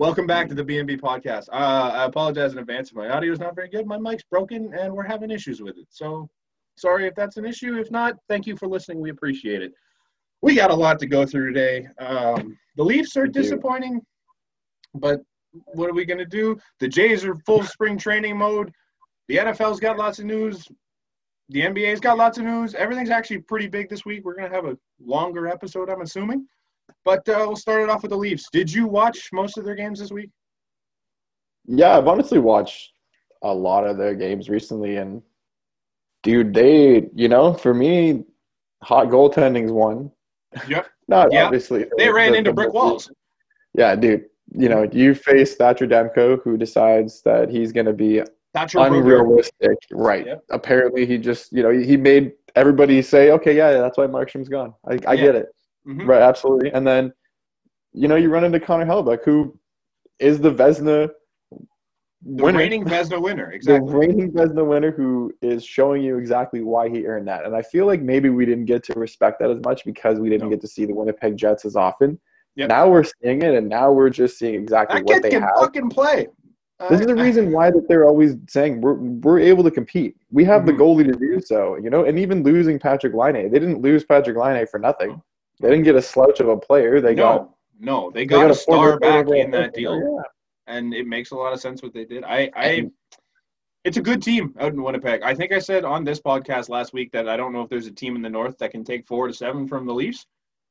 Welcome back to the BNB podcast. Uh, I apologize in advance if my audio is not very good. My mic's broken and we're having issues with it. So sorry if that's an issue. If not, thank you for listening. We appreciate it. We got a lot to go through today. Um, the Leafs are disappointing, but what are we going to do? The Jays are full spring training mode. The NFL's got lots of news. The NBA's got lots of news. Everything's actually pretty big this week. We're going to have a longer episode, I'm assuming. But uh, we'll start it off with the Leafs. Did you watch most of their games this week? Yeah, I've honestly watched a lot of their games recently, and dude, they, you know, for me, hot goaltending's one. Yep. Not Yeah. obviously. They the- ran the- into the- brick walls. Yeah, dude. You know, you face Thatcher Demko, who decides that he's going to be program. unrealistic. Right. Yep. Apparently, he just, you know, he made everybody say, okay, yeah, that's why Markstrom's gone. I, I Yeah. get it. Mhm. Right, absolutely. And then, you know, you run into Connor Hellebuyck, who is the Vezina The winner. reigning Vezina winner. the Exactly. reigning Vezina winner who is showing you exactly why he earned that. And I feel like maybe we didn't get to respect that as much because we didn't No. get to see the Winnipeg Jets as often. Yep. Now we're seeing it, and now we're just seeing exactly That what they can have. fucking play. This is the I- reason why that they're always saying we're we're able to compete. We have Mhm. the goalie to do so, you know. And even losing Patrik Laine, they didn't lose Patrik Laine for nothing. They didn't get a slouch of a player. They no, got no, they they got, a star back in that deal, Yeah. and it makes a lot of sense what they did. I, I, it's a good team out in Winnipeg. I think I said on this podcast last week that I don't know if there's a team in the North that can take four to seven from the Leafs.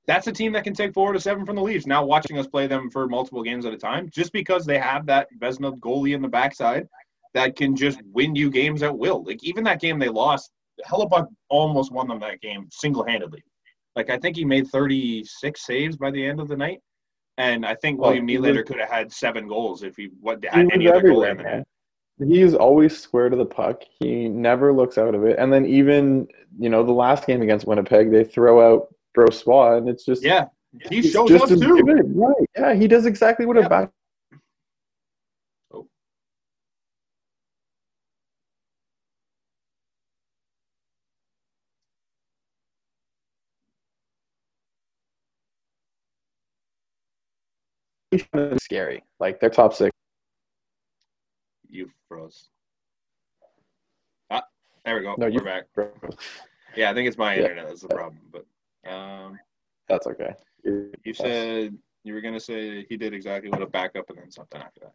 That's a team that can take four to seven from the Leafs. Now watching us play them for multiple games at a time, just because they have that Vezina goalie in the backside that can just win you games at will. Like even that game they lost, Hellebuyck almost won them that game single handedly. Like I think he made 36 saves by the end of the night, and I think Well, William he Nylander could have had seven goals if he what He had was any other goal in. He is always square to the puck. He never looks out of it. And then even you know the last game against Winnipeg, they throw out Brossoit, and it's just Yeah, he shows up too. Right? Yeah, he does exactly what Yep. a back. Oh. Scary. Like they're top six. You froze. Ah, there we go. No, We're you- back. Yeah, I think it's my Yeah. internet that's the problem. But um, That's okay. you That's- said you were gonna say he did exactly what a backup and then something after that.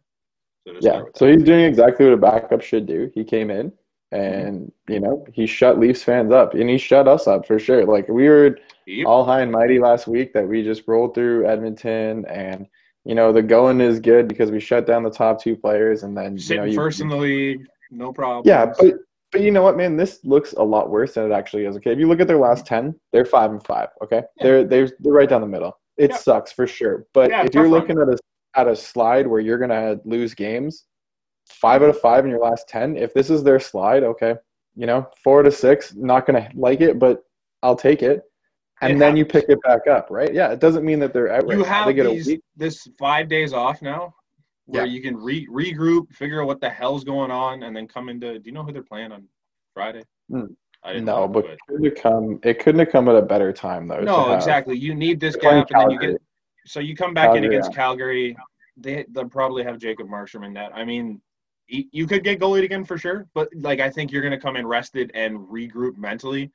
So Yeah. So that. he's doing exactly what a backup should do. He came in and you know he shut Leafs fans up, and he shut us up for sure. Like we were all high and mighty last week that we just rolled through Edmonton, and you know the going is good because we shut down the top two players, and then you know sitting you, first in the league, no problem. Yeah, but but you know what, man? This looks a lot worse than it actually is. Okay, if you look at their last ten, they're five and five. Okay, Yeah. they're they're they're right down the middle. It Yeah. sucks for sure. But Yeah, if you're looking at a at a slide where you're gonna lose games, five out of five in your last ten. If this is their slide, okay, you know four to six, not gonna like it, but I'll take it. And It then you pick it back up, right? Yeah, it doesn't mean that they're out. you have they get these, a week. this five days off now where Yeah. you can re- regroup, figure out what the hell's going on, and then come into. Do you know who they're playing on Friday? Hmm. I didn't No, know, but it couldn't have come. It couldn't have come at a better time though. no, exactly. You need this gap, and then you get. So you come back in Calgary, against Calgary. They they'll probably have Jacob Markstrom in net. I mean, you could get goalied again for sure, but like I think you're going to come in rested and regroup mentally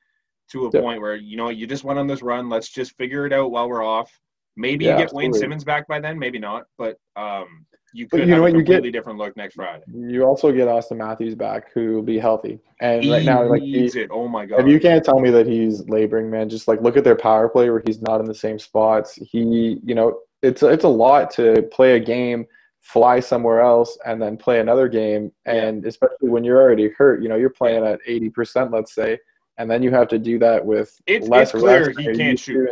to a Yeah. point where you know you just went on this run. Let's just figure it out while we're off. Maybe Yeah, you get Wayne. Simmonds back by then, maybe not, but um, you But could you have know a you get- completely different look next Friday. You also get Auston Matthews back, who will be healthy. And right now, like he. Oh my god! if you can't tell me that he's laboring, man, just like look at their power play where he's not in the same spots. He, you know, it's it's a lot to play a game, fly somewhere else, and then play another game. And especially when you're already hurt, you know, you're playing at eighty percent, let's say, and then you have to do that with It's- less it's clear he can't shoot.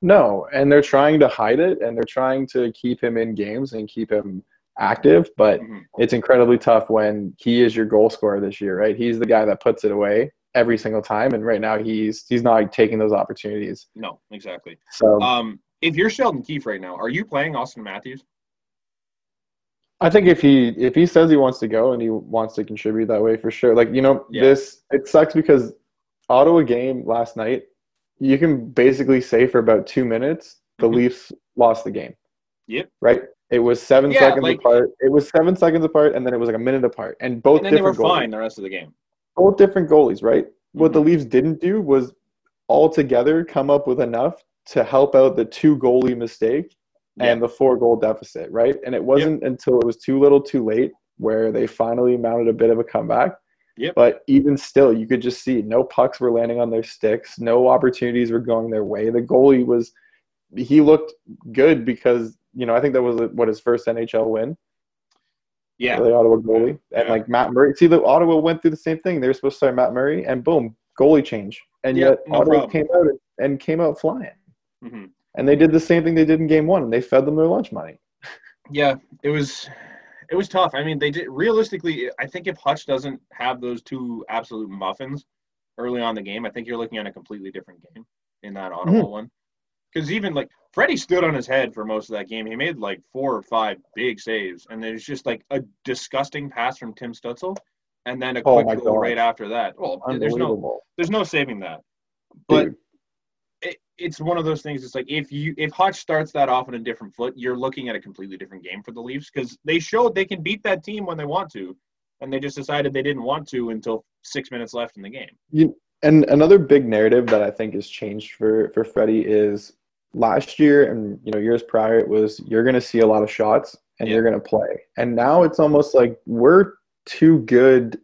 No, and they're trying to hide it, and they're trying to keep him in games and keep him active, but Mhm. it's incredibly tough when he is your goal scorer this year, right? He's the guy that puts it away every single time, and right now he's he's not taking those opportunities. no, exactly. So Um, if you're Sheldon Keefe right now, are you playing Auston Matthews? I think if he if he says he wants to go and he wants to contribute that way for sure, like you know Yeah. this it sucks because Ottawa game last night, you can basically say for about two minutes the Mhm. Leafs lost the game. Yep. Right. It was seven Yeah, seconds like- apart. It was seven seconds apart, and then it was like a minute apart, and both And then they were different goalies. fine the rest of the game. Both different goalies, right? What the Mhm. Leafs didn't do was all together come up with enough to help out the two goalie mistake and the four goal deficit, right? And it wasn't until it was too little, too late where they finally mounted a bit of a comeback. Yep. But even still, you could just see no pucks were landing on their sticks, no opportunities were going their way. The goalie was, he looked good because you know I think that was what his first NHL win, Yeah. the Ottawa goalie, and like Matt Murray. See, the Ottawa went through the same thing. They were supposed to start Matt Murray, and boom, goalie change, and Yeah, yet no Ottawa problem. came out and came out flying. hmm And they did the same thing they did in game one, and they fed them their lunch money. Yeah, it was it was tough. I mean, they did realistically. I think if Hutch doesn't have those two absolute muffins early on the game, I think you're looking at a completely different game in that Ottawa Mm-hmm. one. Because even like Freddie stood on his head for most of that game. He made like four or five big saves, and there's just like a disgusting pass from Tim Stützle, and then a Oh quick goal right after that. Well, there's no there's no saving that. But Dude, it, it's one of those things. It's like if you if Hutch starts that off on a different foot, you're looking at a completely different game for the Leafs because they showed they can beat that team when they want to, and they just decided they didn't want to until six minutes left in the game. you, and another big narrative that I think has changed for for Freddie is last year and you know years prior it was you're going to see a lot of shots and Yeah. you're going to play, and now it's almost like we're too good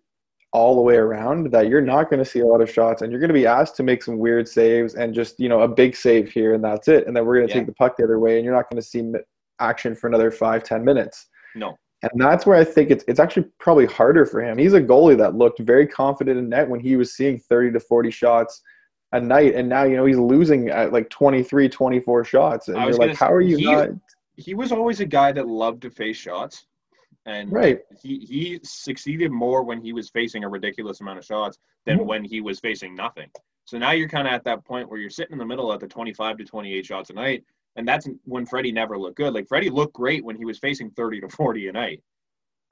all the way around that you're not going to see a lot of shots and you're going to be asked to make some weird saves and just you know a big save here and that's it and then we're going to Yeah. take the puck the other way and you're not going to see action for another five ten minutes No, and that's where I think it's it's actually probably harder for him. He's a goalie that looked very confident in net when he was seeing 30 to 40 shots a night and now you know he's losing at like 23 24 shots and you're like how are you he- not he was always a guy that loved to face shots, and right he he succeeded more when he was facing a ridiculous amount of shots than Mhm. when he was facing nothing. So now you're kind of at that point where you're sitting in the middle at the 25 to 28 shots a night, and that's when Freddie never looked good. Like Freddie looked great when he was facing 30 to 40 a night.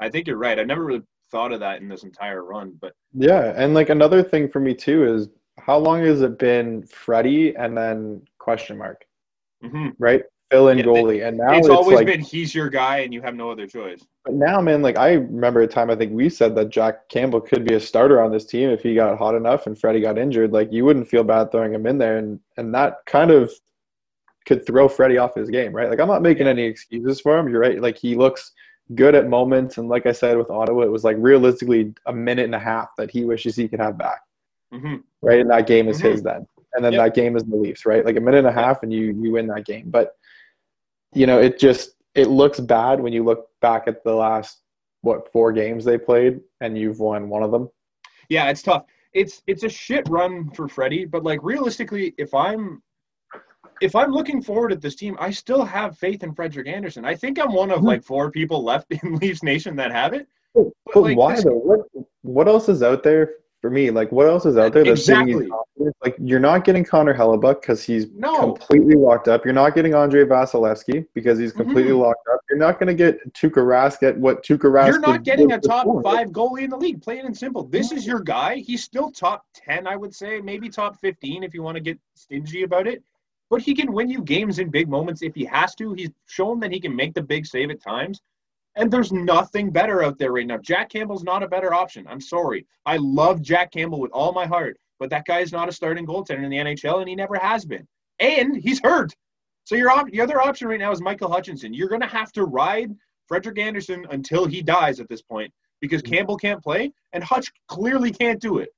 I think you're right. I never really thought of that in this entire run, but yeah and like another thing for me too is how long has it been Freddie and then question mark mhm. right fill in Yeah, goalie and now it's, it's, always like been he's your guy and you have no other choice. But now, man, like I remember a time I think we said that Jack Campbell could be a starter on this team if he got hot enough and Freddie got injured. Like you wouldn't feel bad throwing him in there, and and that kind of could throw Freddie off his game, right? Like I'm not making any excuses for him. You're right. Like he looks good at moments, and like I said with Ottawa, it was like realistically a minute and a half that he wishes he could have back. hmm Right, and that game is Mhm. his then, and then Yep. that game is the Leafs, right? Like a minute and a half, and you you win that game. But you know, it just it looks bad when you look back at the last what four games they played, and you've won one of them. Yeah, it's tough. It's it's a shit run for Freddie, but like realistically, if I'm if I'm looking forward at this team, I still have faith in Frederik Andersen. I think I'm one of like four people left in Leafs Nation that have it. But, like, why this- though? What what else is out there for me? Like what else is out there that's Exactly. Like you're not getting Connor Hellebuyck because he's No. completely locked up. You're not getting Andrei Vasilevskiy because he's completely Mhm. locked up. You're not going to get Tuukka Rask at what Tuukka Rask. You're not getting a top perform. five goalie in the league, plain and simple. This is your guy. He's still top 10, I would say, maybe top 15 if you want to get stingy about it. But he can win you games in big moments if he has to. He's shown that he can make the big save at times. And there's nothing better out there right now. Jack Campbell's not a better option. I'm sorry. I love Jack Campbell with all my heart, but that guy is not a starting goaltender in the NHL, and he never has been. And he's hurt. So your, op- your other option right now is Michael Hutchinson. You're going to have to ride Frederik Andersen until he dies at this point because Mhm. Campbell can't play and Hutch clearly can't do it.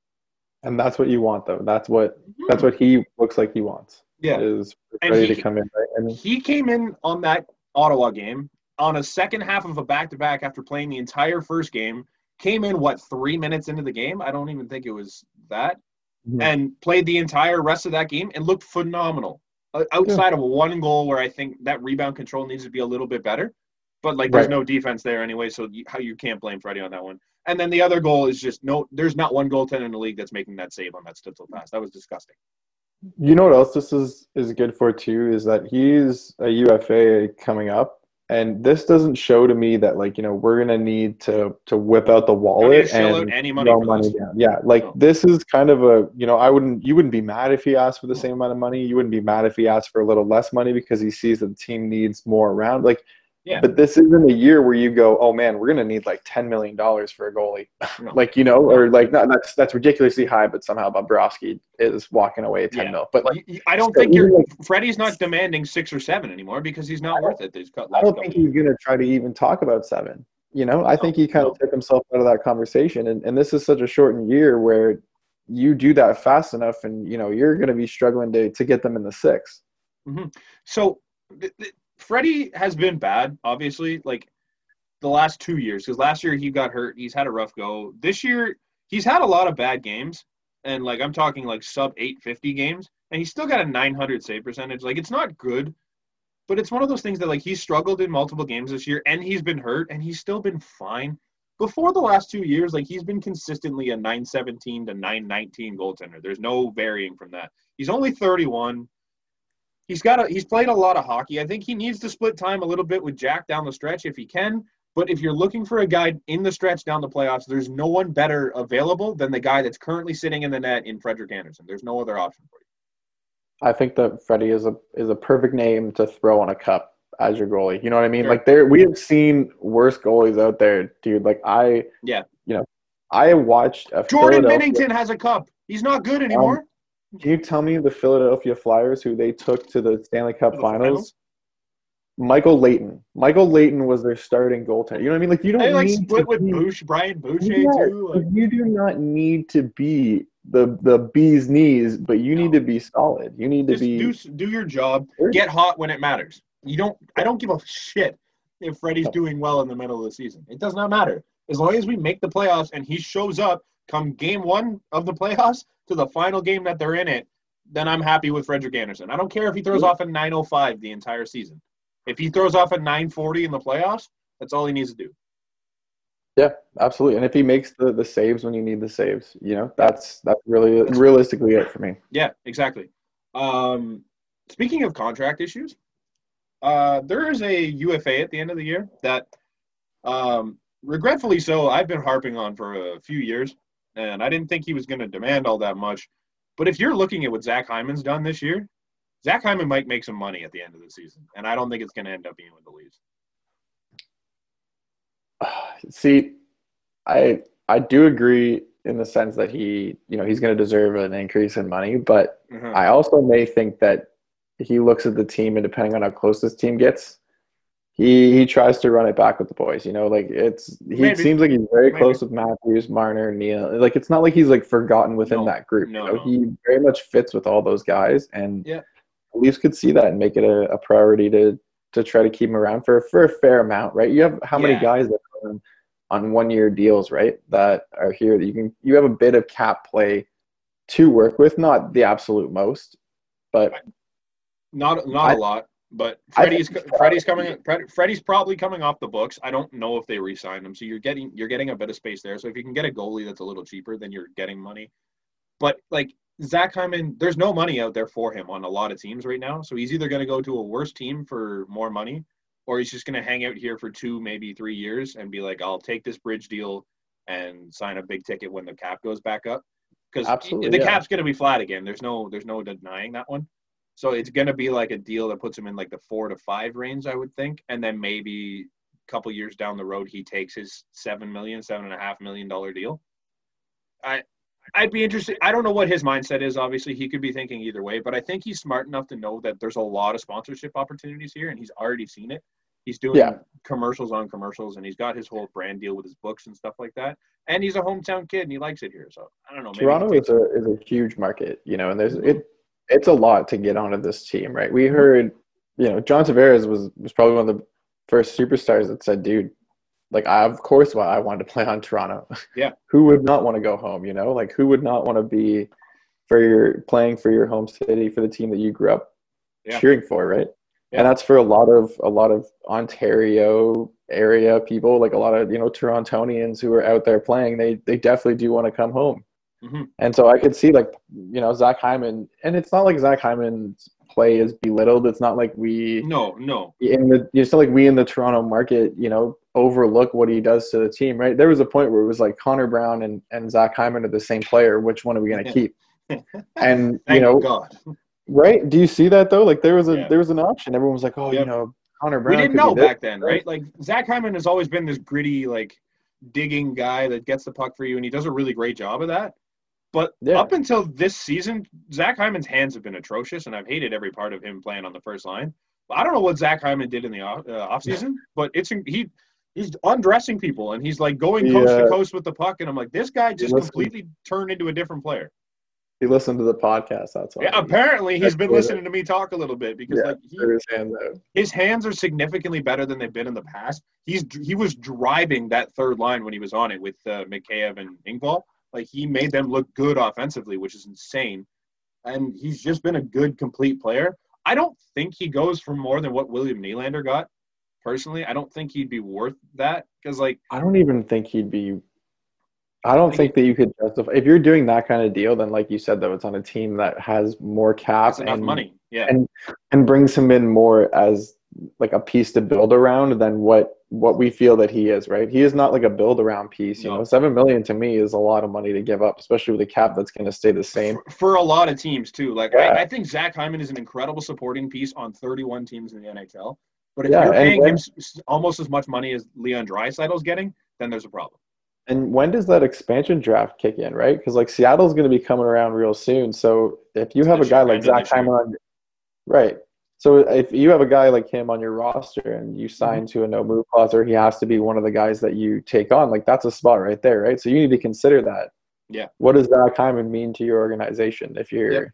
And that's what you want, though. That's what that's what he looks like he wants. Yeah. is ready he- to come in, right? And He came in on that Ottawa game on a second half of a back to back after playing the entire first game. Came in what three minutes into the game? I don't even think it was that, Mhm. and played the entire rest of that game and looked phenomenal. Outside of one goal where I think that rebound control needs to be a little bit better, but like there's Right. no defense there anyway, so you, how you can't blame Freddie on that one. And then the other goal is just no. There's not one goaltender in the league that's making that save on that Stützle pass. That was disgusting. You know what else this is is good for too is that he's a UFA coming up, and this doesn't show to me that like you know we're gonna need to to whip out the wallet to shell out and any money throw money down. Yeah, like No. this is kind of a you know I wouldn't you wouldn't be mad if he asked for the same amount of money. You wouldn't be mad if he asked for a little less money because he sees that the team needs more around. Like Yeah. But this isn't a year where you go, oh man, we're gonna need like ten million dollars for a goalie, like you know, or like not, that's that's ridiculously high, but somehow Bobrovsky is walking away ten Yeah. mil. But like, I don't So think you're. like- Freddie's not demanding six or seven anymore because he's not worth it. These cut I don't think he's gonna try to even talk about seven. You know, I think he kind no. of took himself out of that conversation, and and this is such a shortened year where you do that fast enough, and you know you're gonna be struggling to to get them in the six. Mm-hmm. So th- th- Freddie has been bad, obviously, like the last two years. Because last year he got hurt. He's had a rough go. This year he's had a lot of bad games, and like I'm talking like sub 850 games, and he's still got a 900 save percentage. Like it's not good, but it's one of those things that like he's struggled in multiple games this year, and he's been hurt, and he's still been fine. Before the last two years, like he's been consistently a 917 to 919 goaltender. There's no varying from that. He's only 31 he's got a, he's played a lot of hockey. I think he needs to split time a little bit with Jack down the stretch if he can. But if you're looking for a guy in the stretch down the playoffs, there's no one better available than the guy that's currently sitting in the net in Frederik Andersen. There's no other option for you. I think that Freddie is a is a perfect name to throw on a cup as your goalie. You know what I mean? Sure. Like there, we have seen worse goalies out there, dude. Like I, Yeah. you know, I watched a Jordan Binnington has a cup. He's not good anymore. Can you tell me the Philadelphia Flyers who they took to the Stanley Cup The Finals? finals? Michael Leighton. Michael Leighton was their starting goaltender. You know what I mean? Like you don't they like need split to with be, Boucher, Brian Boucher Yeah, too. Like, you do not need to be the the bee's knees, but you need to be solid. You need to just be do do your job. Get hot when it matters. You don't. I don't give a shit if Freddie's No. doing well in the middle of the season. It does not matter as long as we make the playoffs and he shows up come game one of the playoffs to the final game that they're in it. Then I'm happy with Frederik Andersen. I don't care if he throws off a 905 the entire season. If he throws off a 940 in the playoffs, that's all he needs to do. Yeah, absolutely. And if he makes the, the saves when you need the saves, you know, that's that's really realistically it for me. Yeah, exactly. Um, speaking of contract issues, uh, there is a UFA at the end of the year that, um, regretfully so, I've been harping on for a few years, and I didn't think he was going to demand all that much. But if you're looking at what Zach Hyman's done this year, Zach Hyman might make some money at the end of the season, and I don't think it's going to end up being with the Leafs. See, I I do agree in the sense that he, you know, he's going to deserve an increase in money, but Uh-huh. I also may think that he looks at the team and depending on how close this team gets, he he tries to run it back with the boys. You know, like it's he Maybe. seems like he's very Maybe. close with Matthews, Marner, Neal. Like it's not like he's like forgotten within No. that group. No, you know, no. he very much fits with all those guys, and Yeah. the Leafs could see that and make it a, a priority to to try to keep him around for for a fair amount, right? You have how many guys that are on, on one year deals, right? That are here that you can you have a bit of cap play to work with, not the absolute most, but Not not I- a lot, but Freddie's Freddie's coming. Freddie's probably coming off the books. I don't know if they re-signed him, so you're getting you're getting a bit of space there. So if you can get a goalie that's a little cheaper, then you're getting money. But like Zach Hyman, there's no money out there for him on a lot of teams right now. So he's either going to go to a worse team for more money, or he's just going to hang out here for two, maybe three years, and be like, I'll take this bridge deal and sign a big ticket when the cap goes back up. Because the yeah. cap's going to be flat again. There's no there's no denying that one. So it's going to be like a deal that puts him in like the four to five range, I would think, and then maybe a couple years down the road he takes his seven million, seven and a half million dollar deal. I I'd be interested. I don't know what his mindset is. Obviously, he could be thinking either way, but I think he's smart enough to know that there's a lot of sponsorship opportunities here, and he's already seen it. He's doing Yeah. commercials on commercials, and he's got his whole brand deal with his books and stuff like that. And he's a hometown kid, and he likes it here. So I don't know. maybe Toronto is a is a huge market, you know, and there's it it's a lot to get onto this team, right? Mm-hmm. We heard, you know, John Tavares was was probably one of the first superstars that said, "Dude, like I of course why I wanted to play on Toronto. Yeah. who would not want to go home? You know, like who would not want to be for your playing for your home city for the team that you grew up Yeah. cheering for, right? Yeah. And that's for a lot of a lot of Ontario area people, like a lot of you know Torontonians who are out there playing. They they definitely do want to come home. Mhm. And so I could see like you know Zach Hyman, and it's not like Zach Hyman's play is belittled. It's not like we No, no. in the it's not like we in the Toronto market, you know, overlook what he does to the team, right? There was a point where it was like Connor Brown and, and Zach Hyman are the same player. Which one are we gonna keep? And Thank you know, God. right? Do you see that though? Like there was a Yeah. there was an option. Everyone was like, oh, Yep. you know, Connor Brown. we didn't know back then, right? Like Zach Hyman has always been this gritty, like digging guy that gets the puck for you, and he does a really great job of that. But Yeah. up until this season, Zach Hyman's hands have been atrocious, and I've hated every part of him playing on the first line. I don't know what Zach Hyman did in the off, uh, offseason, but it's he he's undressing people and he's like going coast Yeah. to coast with the puck, and I'm like, this guy just completely turned into a different player. He listened to the podcast. That's why. Yeah, apparently he's been what it- listening to me talk a little bit because Yeah, like he, his hands his hands are significantly better than they've been in the past. He's he was driving that third line when he was on it with uh, Mikheyev and Engvall. Like he made them look good offensively, which is insane. And he's just been a good complete player. I don't think he goes for more than what William Nylander got. Personally, I don't think he'd be worth that because like I don't even think he'd be. I don't Like- think that you could justify if you're doing that kind of deal. Then, like you said, though, it's on a team that has more cap and money. Yeah. and and brings him in more as like a piece to build around than what what we feel that he is. Right? He is not like a build around piece. You No. know, seven million to me is a lot of money to give up, especially with a cap that's going to stay the same. for, for a lot of teams too. Like Yeah. I, I think Zach Hyman is an incredible supporting piece on 31 teams in the NHL. But if Yeah, you're paying when- him almost as much money as Leon Draisaitl's getting, then there's a problem. And when does that expansion draft kick in, right? Because like Seattle's going to be coming around real soon. So if you have a guy like Zach. Hyman on, right? So if you have a guy like him on your roster and you sign Mm-hmm. to a no move clause, or he has to be one of the guys that you take on, like that's a spot right there, right? So you need to consider that. Yeah. What does Zach Hyman mean to your organization if you're Yep.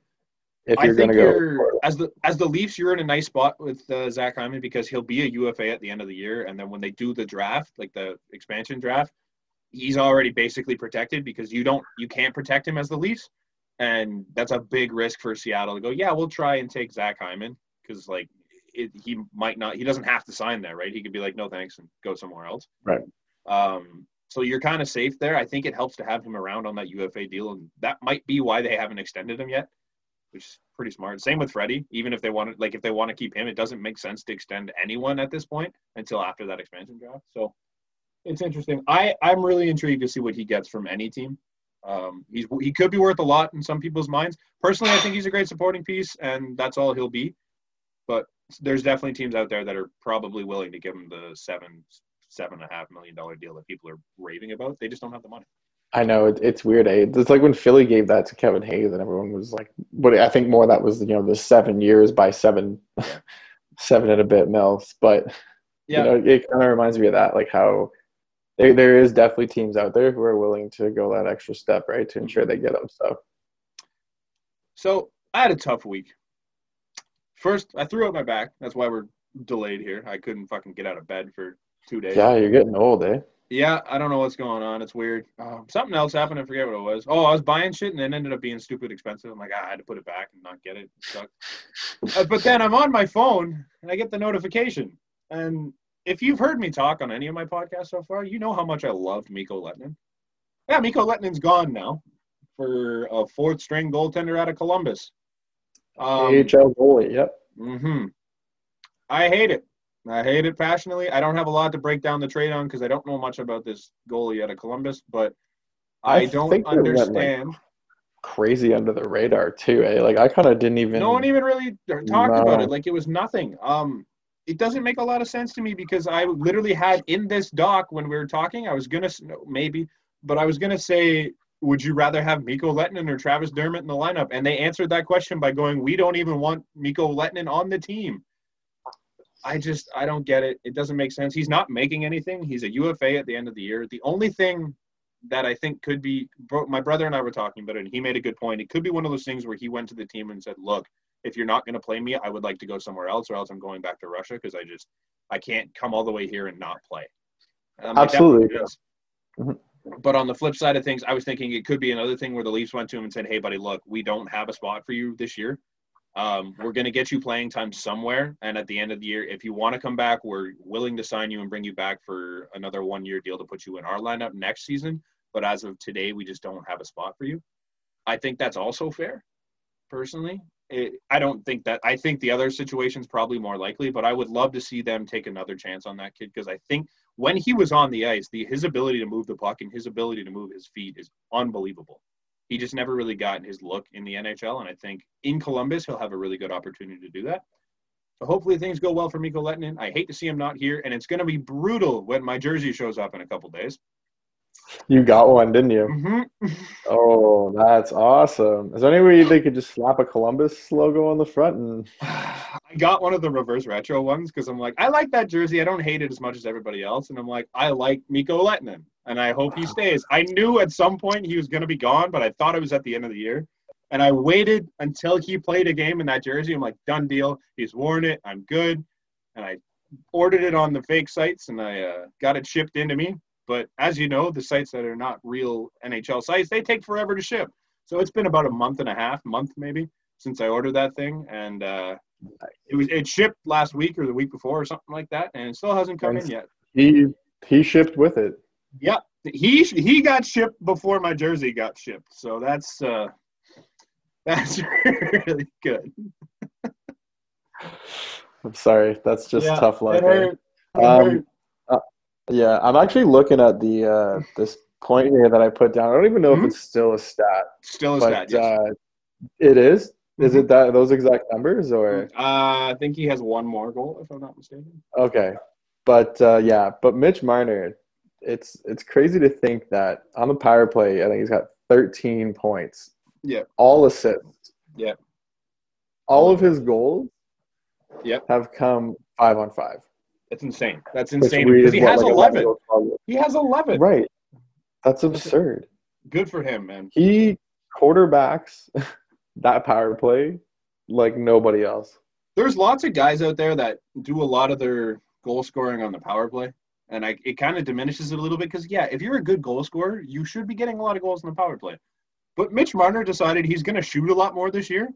if you're going to go? as the as the Leafs, you're in a nice spot with uh, Zach Hyman because he'll be a UFA at the end of the year, and then when they do the draft, like the expansion draft, he's already basically protected because you don't you can't protect him as the Leafs, and that's a big risk for Seattle to go. Yeah, we'll try and take Zach Hyman because like it, he might not he doesn't have to sign there, right? He could be like no thanks and go somewhere else. Right. Um, so you're kind of safe there. I think it helps to have him around on that UFA deal, and that might be why they haven't extended him yet which is pretty smart. Same with Freddie. Even if they want to, like, if they want to keep him, it doesn't make sense to extend anyone at this point until after that expansion draft. So it's interesting. I I'm really intrigued to see what he gets from any team. Um, he's he could be worth a lot in some people's minds. Personally, I think he's a great supporting piece, and that's all he'll be. But there's definitely teams out there that are probably willing to give him the seven seven and a half million dollar deal that people are raving about. They just don't have the money. I know it, it's weird. Eh? It's like when Philly gave that to Kevin Hayes, and everyone was like, "But I think more that was you know the seven years by seven, seven and a bit mils." But Yeah. you know, it kind of reminds me of that, like how there there is definitely teams out there who are willing to go that extra step, right, to ensure they get them. So So I had a tough week. First, I threw out my back. That's why we're delayed here. I couldn't fucking get out of bed for two days. yeah, you're getting old, eh? Yeah, I don't know what's going on. It's weird. Um, something else happened. I forget what it was. Oh, I was buying shit and it ended up being stupid expensive. I'm like, ah, I had to put it back and not get it. It sucked. Uh, but then I'm on my phone and I get the notification. And if you've heard me talk on any of my podcasts so far, you know how much I loved Mikko Lehtonen. Yeah, Mikko Lehtonen's gone now for a fourth string goaltender out of Columbus. Um, AHL goalie. Yep. hmm I hate it. I hate it passionately. I don't have a lot to break down the trade on because I don't know much about this goalie out of Columbus, but I, I don't like, understand. Crazy under the radar too, eh? Like I kind of didn't even. no one even really talked about it. Like it was nothing. Um, it doesn't make a lot of sense to me because I literally had in this doc when we were talking. I was gonna maybe, but I was gonna say, would you rather have Mikko Lehtonen or Travis Dermott in the lineup? And they answered that question by going, we don't even want Mikko Lehtonen on the team. I just I don't get it. It doesn't make sense. He's not making anything. He's a UFA at the end of the year. The only thing that I think could be bro- my brother and I were talking about it, and he made a good point. It could be one of those things where he went to the team and said, "Look, if you're not going to play me, I would like to go somewhere else, or else I'm going back to Russia because I just I can't come all the way here and not play." Like, Absolutely. makes sense." Mhm. But on the flip side of things, I was thinking it could be another thing where the Leafs went to him and said, "Hey, buddy, look, we don't have a spot for you this year. Um, we're going to get you playing time somewhere, and at the end of the year, if you want to come back, we're willing to sign you and bring you back for another one-year deal to put you in our lineup next season. But as of today, we just don't have a spot for you." I think that's also fair, personally. It, I don't think that. I think the other situation's probably more likely, but I would love to see them take another chance on that kid because I think when he was on the ice, the his ability to move the puck and his ability to move his feet is unbelievable. He just never really got his look in the NHL, and I think in Columbus he'll have a really good opportunity to do that. So hopefully things go well for Mikko Lehtonen. I hate to see him not here, and it's going to be brutal when my jersey shows up in a couple days. You got one, didn't you? hmm Oh, that's awesome. Is there any way they could just slap a Columbus logo on the front and I got one of the reverse retro ones because I'm like, I like that jersey. I don't hate it as much as everybody else, and I'm like, I like Mikko Lehtonen, and I hope he stays. I knew at some point he was going to be gone, but I thought it was at the end of the year. And I waited until he played a game in that jersey. I'm like, done deal. He's worn it. I'm good. And I ordered it on the fake sites and I uh, got it shipped into me. But as you know, the sites that are not real NHL sites, they take forever to ship. So it's been about a month and a half, month maybe, since I ordered that thing. And uh, it was it shipped last week or the week before or something like that, and it still hasn't come in yet. he he shipped with it? Yep, he he got shipped before my jersey got shipped. So that's uh, that's really good. I'm sorry, that's just Yeah, tough luck. It eh? hurt. It Um, hurt. Yeah, I'm actually looking at the uh, this point here that I put down. I don't even know Mhm. if it's still a stat, Still is but that? Yes. uh, it is. Is Mhm. it that those exact numbers or Uh, I think he has one more goal, if I'm not mistaken. okay? But uh, yeah, but Mitch Marner, it's it's crazy to think that on the power play, I think he's got 13 points. Yeah. all assists. Yeah. all of his goals. Yep. have come five on five. That's insane. That's insane because he what, has like 11. goals probably. He has 11. Right, that's absurd. Good for him, man. he quarterbacks that power play like nobody else. There's lots of guys out there that do a lot of their goal scoring on the power play, and I, it kind of diminishes it a little bit because yeah, if you're a good goal scorer, you should be getting a lot of goals in the power play. But Mitch Marner decided he's going to shoot a lot more this year,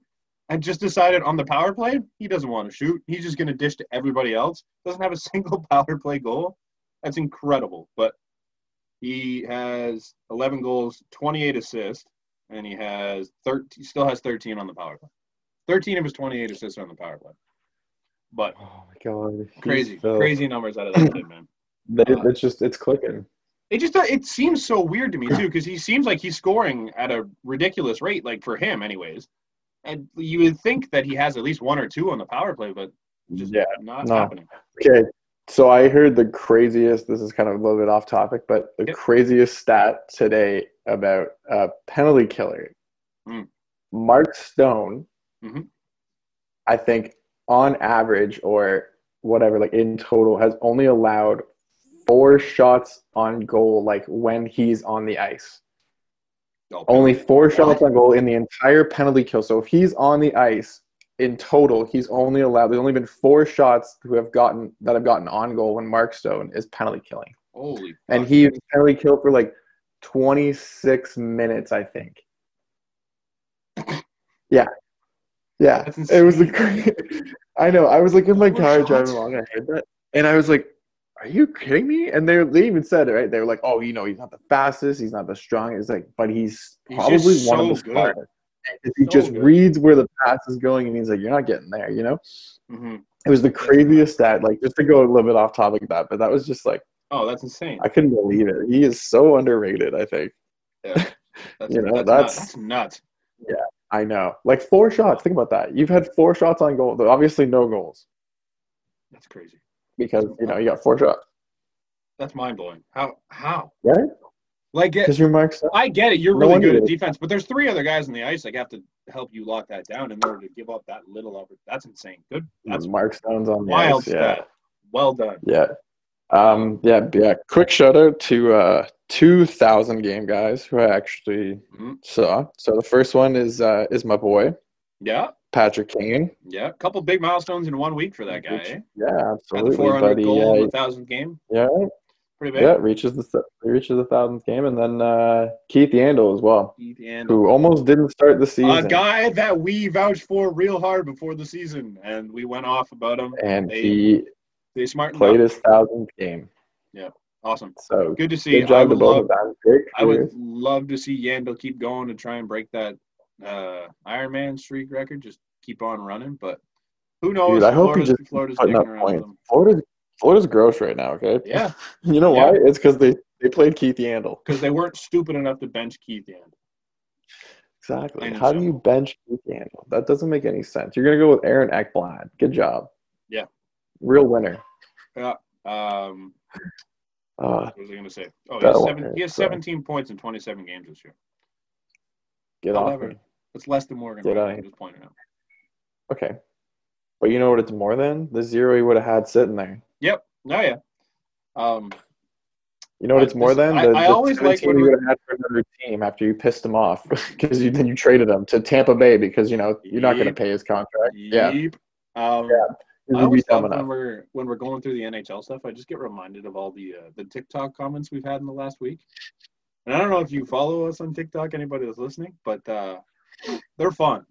and just decided on the power play he doesn't want to shoot. He's just going to dish to everybody else. Doesn't have a single power play goal. That's incredible. But he has 11 goals, 28 assists, and he has 13. Still has 13 on the power play. 13 of his 28 assists are on the power play. But Oh my god, crazy, filth. crazy numbers out of that kid, man. Uh, it's just it's clicking. It just it seems so weird to me too because he seems like he's scoring at a ridiculous rate, like for him, anyways. And you would think that he has at least one or two on the power play, but just Yeah, not no. happening. Okay, so I heard the craziest. This is kind of a little bit off topic, but the Yep. craziest stat today about uh, penalty killer, Mm. Mark Stone. Mhm. I think on average or whatever, like in total, has only allowed four shots on goal, like when he's on the ice. Only four shots on goal in the entire penalty kill. So if he's on the ice in total, he's only allowed. There's only been four shots who have gotten that have gotten on goal when Mark Stone is penalty killing, Holy. and he was penalty killed for like 26 minutes, I think. Yeah, yeah. It was insane. I know. I was like in my car driving along. I heard that, and I was like, "Are you kidding me?" And they even said it right. They were like, "Oh, you know, he's not the fastest. He's not the strongest. Like, but he's He's probably just one so of the smartest." He So just good. reads where the pass is going, and he's like, "You're not getting there." You know, Mhm. it was the craziest stat. Like, just to go a little bit off topic of that, but that was just like Oh, that's insane. I couldn't believe it. He is so underrated. I think. Yeah. That's, You know, that's, that's- nuts. that's nuts. I know. Like four shots. Think about that. You've had four shots on goal. though Obviously, no goals That's crazy. Because you know you got four shots, That's mind blowing. How? How? right? Like, Because you're Mark I get it. You're No really good at defense, but there's three other guys on the ice that have to help you lock that down in order to give up that little it. That's insane. Good. That's Mark Stone's on the wild ice. Yeah. Well done. Yeah. Um, yeah, yeah. Quick shout out to uh, 2,000 game guys who I actually Mhm. saw. So the first one is uh, is my boy Yeah. Patrick Kane. Yeah. A couple big milestones in one week for that guy. Which- Eh? Yeah, Got the absolutely. 400 But he, goal, uh, the thousand game. yeah, Pretty big. yeah, reaches the reaches the thousandth game, and then uh, Keith Yandle as well, And who almost didn't start the season, a guy that we vouched for real hard before the season, and we went off about him. and they- he They smartened played up. his thousandth game. Yeah. Awesome. So Good to see. good I job to would love. I would love to see Yandle keep going and try and break that uh, Iron Man streak record. Just keep on running. But who knows? Dude, I hope he Florida's, just Florida's putting up points. Florida's Florida's gross right now. Okay. Yeah, You know Yeah. why? It's because they they played Keith Yandle. because they weren't stupid enough to bench Keith Yandle. Exactly. Plain How do you bench Keith Yandle? That doesn't make any sense. You're gonna go with Aaron Ekblad. Good job. Yeah. Real winner. Yeah. Um, Uh, what was I going to say? Oh, he has, seven, hurt, he has so. 17 points in 27 games this year. get off However, me. It's less than Morgan. Did Riley, I? Just pointing out. Okay. But you know what it's more than? The zero he would have had sitting there. Yep. Oh yeah. Um, You know what it's more than? I- The, I the always like when you would have had for another team after you pissed him off because you then you traded him to Tampa Bay because you know you're not going to pay his contract. Yeah, Um, Yeah. I always love when we're when we're going through the NHL stuff. I just get reminded of all the uh, the TikTok comments we've had in the last week. And I don't know if you follow us on TikTok, anybody that's listening, but uh, they're fun.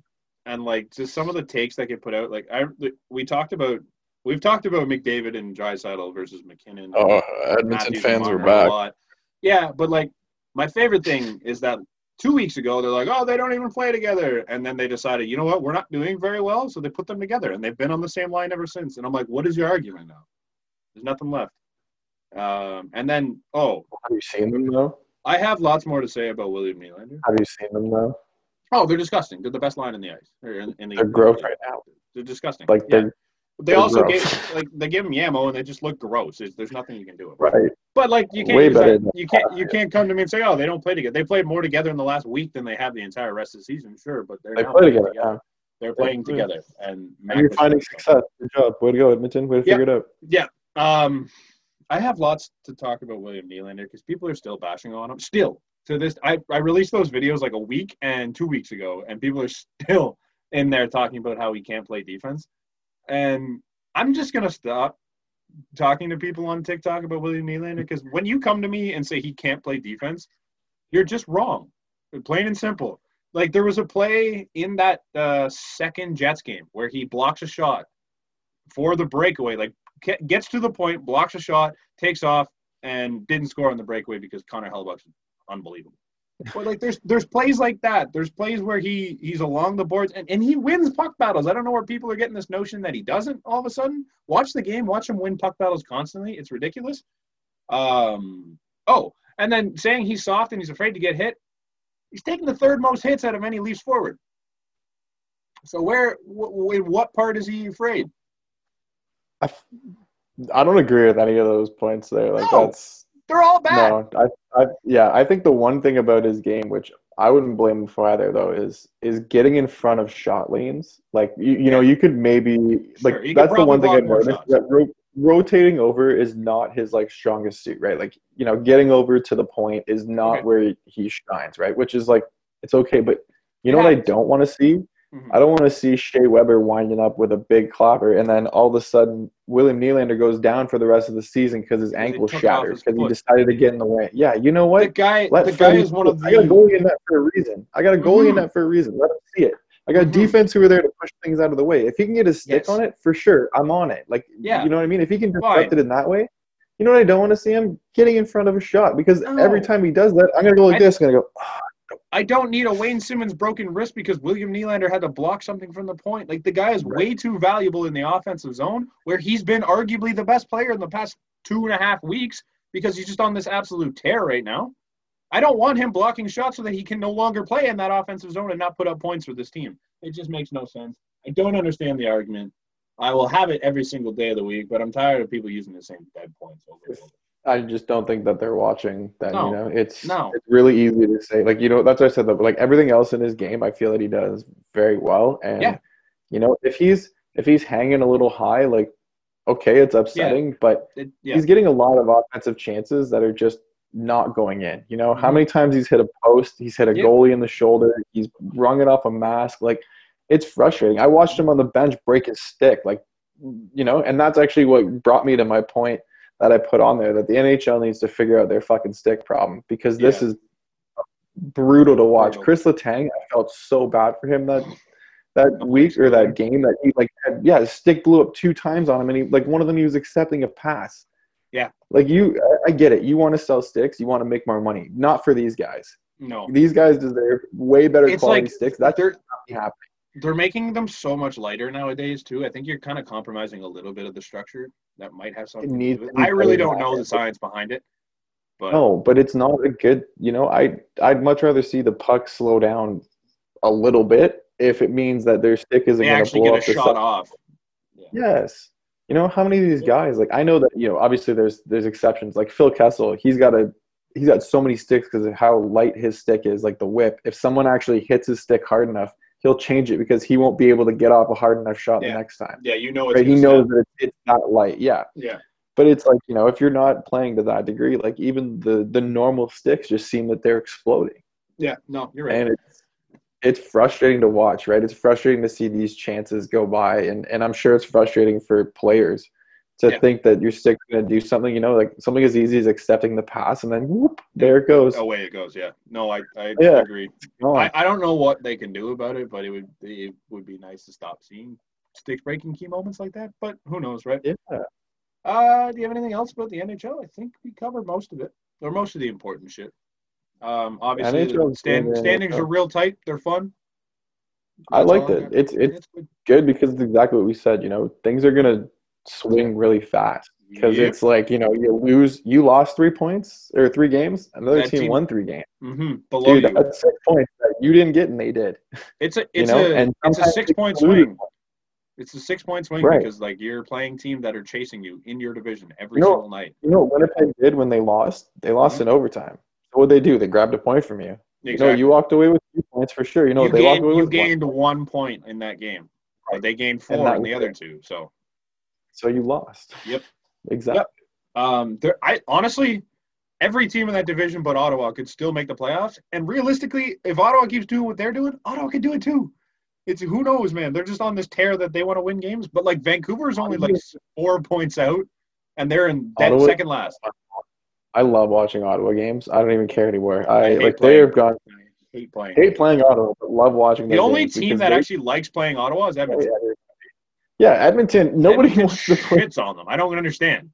And like just some of the takes that get put out. Like I we talked about we've talked about McDavid and Draisaitl versus MacKinnon. Oh, Edmonton fans are back. Yeah, but like my favorite thing is that two weeks ago they're like, oh, they don't even play together, and then they decided, you know what, we're not doing very well, so they put them together, and they've been on the same line ever since. And I'm like, what is your argument now? There's nothing left. Um, and then, oh, Have you seen them though? I have lots more to say about William Nylander. Have you seen them though? Oh, they're disgusting. They're the best line in the ice. Or in, in the, They're gross right now. They're disgusting. Like Yeah. they're They they're also gross. gave like they give them Yamo and they just look gross. There's, there's nothing you can do. About it. right. But like you can't Way better that, you can't you can't come to me and say, oh, they don't play together. They played more together in the last week than they have the entire rest of the season. Sure, but they're They now play playing together Yeah. They're playing play. together, and And you're was- finding success. Good job. Way to go, Edmonton. Way to Yeah. figure it out. Yeah. Um, I have lots to talk about William Nylander because people are still bashing on him. Still to this, I I released those videos like a week and two weeks ago, and people are still in there talking about how he can't play defense. And I'm just gonna stop talking to people on TikTok about William Nylander because when you come to me and say he can't play defense, you're just wrong. Plain and simple. Like there was a play in that uh, second Jets game where he blocks a shot for the breakaway, like gets to the point, blocks a shot, takes off, and didn't score on the breakaway because Connor Hellebuyck's unbelievable. But like there's there's plays like that. There's plays where he he's along the boards and, and he wins puck battles. I don't know where people are getting this notion that he doesn't all of a sudden. Watch the game, watch him win puck battles constantly. It's ridiculous. Um oh, and then saying he's soft and he's afraid to get hit. He's taking the third most hits out of any Leafs forward. So where w- in what part is he afraid? I, f- I don't agree with any of those points there. Like No. that's They're all bad. no. I, I yeah. I think the one thing about his game, which I wouldn't blame him for either, though, is is getting in front of shot lanes. Like you, you know, you could maybe like Sure, that's the one thing I block more noticed that ro- rotating over is not his like strongest suit, right? Like you know, getting over to the point is not Okay. where he shines, right? Which is like it's okay, but you It know what I don't want to see Mhm. I don't want to see Shea Weber winding up with a big clapper, and then all of a sudden William Nylander goes down for the rest of the season because his ankle shatters because he decided to get in the way. Yeah, you know what? The guy, Let the guy is one of the. I got a goalie in that for a reason. I got a goalie in Mhm. that for a reason. Let him see it. I got Mhm. defense who are there to push things out of the way. If he can get his stick Yes. on it, for sure, I'm on it. Like, Yeah. you know what I mean? If he can disrupt it in that way, you know what I don't want to see him getting in front of a shot because No. every time he does that, I'm gonna go like I- this. I'm gonna go. "Ah, I don't need a Wayne Simmonds broken wrist because William Nylander had to block something from the point. Like the guy is way too valuable in the offensive zone, where he's been arguably the best player in the past two and a half weeks because he's just on this absolute tear right now. I don't want him blocking shots so that he can no longer play in that offensive zone and not put up points for this team. It just makes no sense. I don't understand the argument. I will have it every single day of the week, but I'm tired of people using the same dead points over and over. I just don't think that they're watching. That No. you know, it's No. it's really easy to say. Like you know, that's what I said. Though, like everything else in his game, I feel that he does very well. And Yeah. you know, if he's if he's hanging a little high, like okay, it's upsetting, but It- yeah. he's getting a lot of offensive chances that are just not going in. You know, how Mhm. many times he's hit a post, he's hit a Yep. goalie in the shoulder, he's rung it off a mask. Like it's frustrating. I watched him on the bench break his stick, like you know, and that's actually what brought me to my point that I put on there that the NHL needs to figure out their fucking stick problem because this Yeah. is brutal to watch. Brutal. Chris Letang, I felt so bad for him that that week or that game that he like had, yeah, his stick blew up two times on him and he like one of them he was accepting a pass. Yeah. Like you I- get it. You want to sell sticks, you want to make more money. Not for these guys. no. These guys deserve way better It's quality like sticks. That's happening. They're making them so much lighter nowadays too. I think you're kind of compromising a little bit of the structure that might have something. to do with it. I really don't know the science behind it, but No, but it's not a good. You know, I I'd much rather see the puck slow down a little bit if it means that their stick isn't going to actually blow get a up the shot side. off. Yes, You know how many of these guys? Like I know that you know obviously there's there's exceptions. Like Phil Kessel, he's got a he's got so many sticks because of how light his stick is. Like the whip, if someone actually hits his stick hard enough, he'll change it because he won't be able to get off a hard enough shot Yeah. the next time. Yeah, you know Right? He knows that it's, it's not light. Yeah. Yeah. But it's like you know if you're not playing to that degree, like even the the normal sticks just seem that they're exploding, Yeah, no, you're right. and it's it's frustrating to watch. Right? It's frustrating to see these chances go by, and and I'm sure it's frustrating for players to Yeah. think that your stick's going to do something. You know, like something as easy as accepting the pass, and then whoop, there it goes. Away it goes. Yeah. No, I I Yeah. agree. Gone. I, I don't know what they can do about it, but it would it would be nice to stop seeing stick breaking key moments like that. But who knows, right? yeah. Uh, do you have anything else about the NHL? I think we covered most of it, or most of the important shit. Um, obviously, the stand, standings are real tight. They're fun. I That's liked it. It's it's It's good. good because it's exactly what we said. You know, things are gonna swing really fast because Yep. it's like you know you lose, you lost three points or three games, another team, team- won three games. Mhm, below Dude, you. that's six points that you didn't get and they did. It's a You it's know, a and it's a six point swing. It's a six point swing Right. because like you're playing team that are chasing you in your division every You know- single night. You know what Winnipeg did when they lost? They lost Mm-hmm. in overtime. So what they do? They grabbed a point from you. You know, you walked away with two points for sure. You know, you they walked gained, away you with one. gained one point in that game, but they gained four in the other two. So So you lost. Yep. Exactly. Um, there, I honestly, every team in that division but Ottawa could still make the playoffs. And realistically, if Ottawa keeps doing what they're doing, Ottawa could do it too. It's who knows, man. They're just on this tear that they want to win games. But like Vancouver is only like four points out, and they're in dead Ottawa- second last. I love watching Ottawa games. I don't even care anymore. I, hate like they have gone hate playing. hate playing Ottawa, but love watching. the only team that they- actually likes playing Ottawa is Edmonton. Yeah, Edmonton. Nobody Edmonton wants to play. shits on them. I don't understand.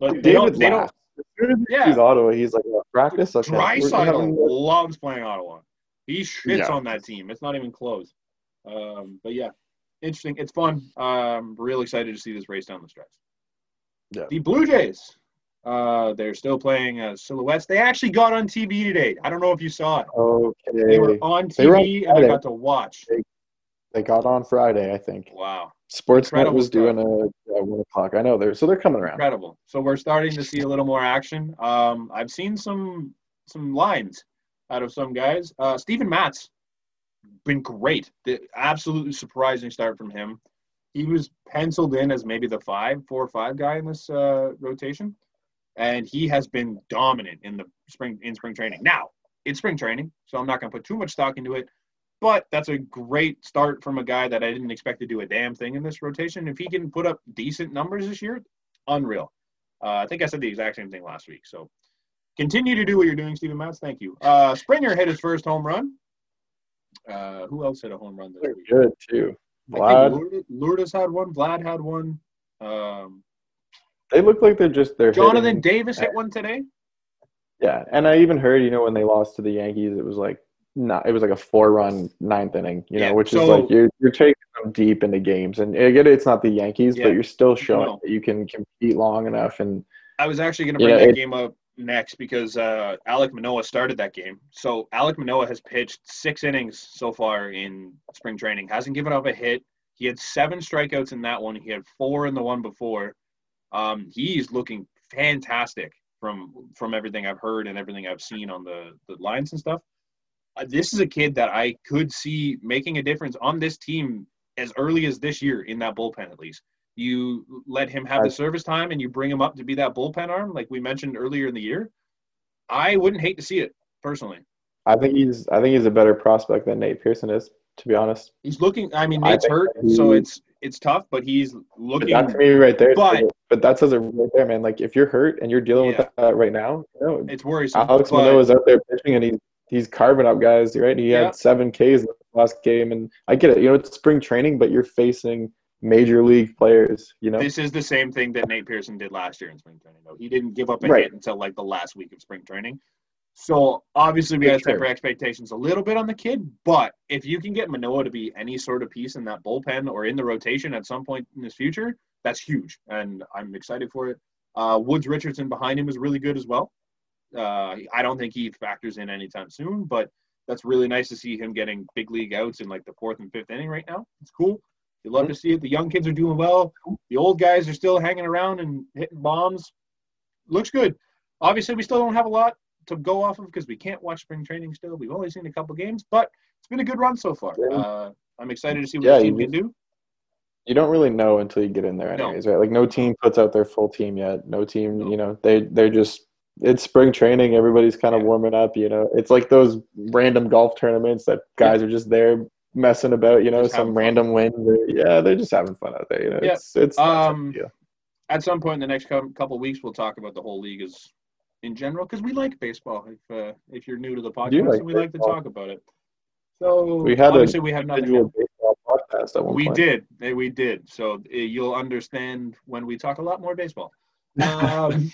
But they don't. David They don't. laughs. As soon as he Yeah. sees Ottawa, he's like, "Oh, practice. Okay, we're Draisaitl having- loves playing Ottawa. He shits Yeah. on that team. It's not even close. Um, but yeah, interesting. It's fun. I'm real excited to see this race down the stretch. Yeah. The Blue Jays. Uh, they're still playing uh, silhouettes. They actually got on TV today. I don't know if you saw it. They were Okay, on They were on TV and I got to watch. they got on Friday, I think. Wow, Sportsnet was doing a, a one o'clock. I know they're so they're coming around. incredible. So we're starting to see a little more action. Um, I've seen some some lines out of some guys. Uh, Steven Matz been great. The absolutely surprising start from him. He was penciled in as maybe the five, four or five guy in this uh, rotation, and he has been dominant in the spring in spring training. Now it's spring training, so I'm not going to put too much stock into it. But that's a great start from a guy that I didn't expect to do a damn thing in this rotation. If he can put up decent numbers this year, unreal. Uh, I think I said the exact same thing last week. So continue to do what you're doing, Steven Matz. Thank you. Uh, Springer hit his first home run. Uh, who else hit a home run this They're week? good too. Vlad, Lourdes, Lourdes had one. Vlad had one. Um, they look like they're just they're Jonathan hitting- Davis hit one today. Yeah, and I even heard you know when they lost to the Yankees, it was like not it was like a four run ninth inning, you know, Yeah, which so- is like you're you're taking them deep into games, and it, it's not the Yankees, Yeah. but you're still showing No. that you can compete long enough, and I was actually going to You bring know, that it- game up next because uh, Alek Manoah started that game. So Alek Manoah has pitched six innings so far in spring training. Hasn't given up a hit. He had seven strikeouts in that one. He had four in the one before. Um, he's looking fantastic from from everything I've heard and everything I've seen on the the lines and stuff. Uh, this is a kid that I could see making a difference on this team as early as this year in that bullpen at least you let him have the service time and you bring him up to be that bullpen arm, like we mentioned earlier in the year, I wouldn't hate to see it personally. I think he's I think he's a better prospect than Nate Pearson is, to be honest. He's looking. I mean, I Nate's think hurt, so it's it's tough, but he's looking. that to me right there, but- but that says it right there, man. Like if you're hurt and you're dealing Yeah. with that right now, you know, It's worrisome. Alex but- Manoah is out there pitching and he's he's carving up guys, right? He Yeah. had seven Ks in the last game, and I get it. You know, it's spring training, but you're facing major league players. You know, This is the same thing that Nate Pearson did last year in spring training. Though he didn't give up a Right. hit until like the last week of spring training. So obviously we have to temper expectations a little bit on the kid, but if you can get Manoah to be any sort of piece in that bullpen or in the rotation at some point in his future, that's huge, and I'm excited for it. Uh, Woods Richardson behind him is really good as well. Uh, I don't think he factors in anytime soon, but that's really nice to see him getting big league outs in like the fourth and fifth inning right now. It's cool. You love to see it. The young kids are doing well. The old guys are still hanging around and hitting bombs. Looks good. Obviously, we still don't have a lot to go off of because we can't watch spring training still. We've only seen a couple games, but it's been a good run so far. Uh, I'm excited to see what Yeah, you team can do. You don't really know until you get in there, No. anyways, right? Like no team puts out their full team yet. No team, No. you know, they they're just it's spring training. Everybody's kind of warming up. You know, it's like those random golf tournaments that guys are just there messing about. You know, Just some random win. Yeah, they're just having fun out there. You know, Yeah. it's it's that type of Um. At some point in the next cou- couple weeks, we'll talk about the whole league as in general because we like baseball. If uh, if you're new to the podcast, like and we like to talk about it. So We had a obviously we have nothing. Baseball podcast at one We point. did. We did. So eh, you'll understand when we talk a lot more baseball. Um,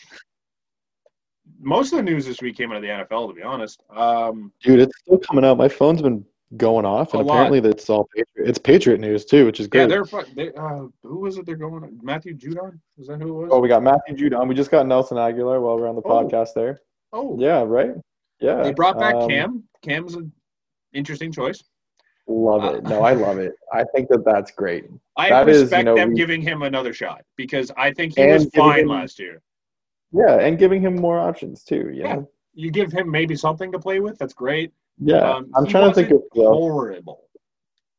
most of the news this week came out of the NFL, to be honest. Um, Dude, it's still coming out. My phone's been going off, and A lot. apparently that's all Patriot. It's Patriot news too, which is good. yeah, they're, they, uh, who was it they're going? Matthew Judon? Is that who it was? oh, we got Matthew Judon. We just got Nelson Agholor while we're on the Oh. podcast there. Oh, Yeah, right. Yeah, they brought back um, Cam. Cam's an interesting choice. Love it. No, I love it. I think that that's great. I that is, you respect know, them we- giving him another shot because I think he was fine him- last year. Yeah, and giving him more options too. You Yeah. You give him maybe something to play with. That's great. Yeah. Um, I'm trying to think of horrible.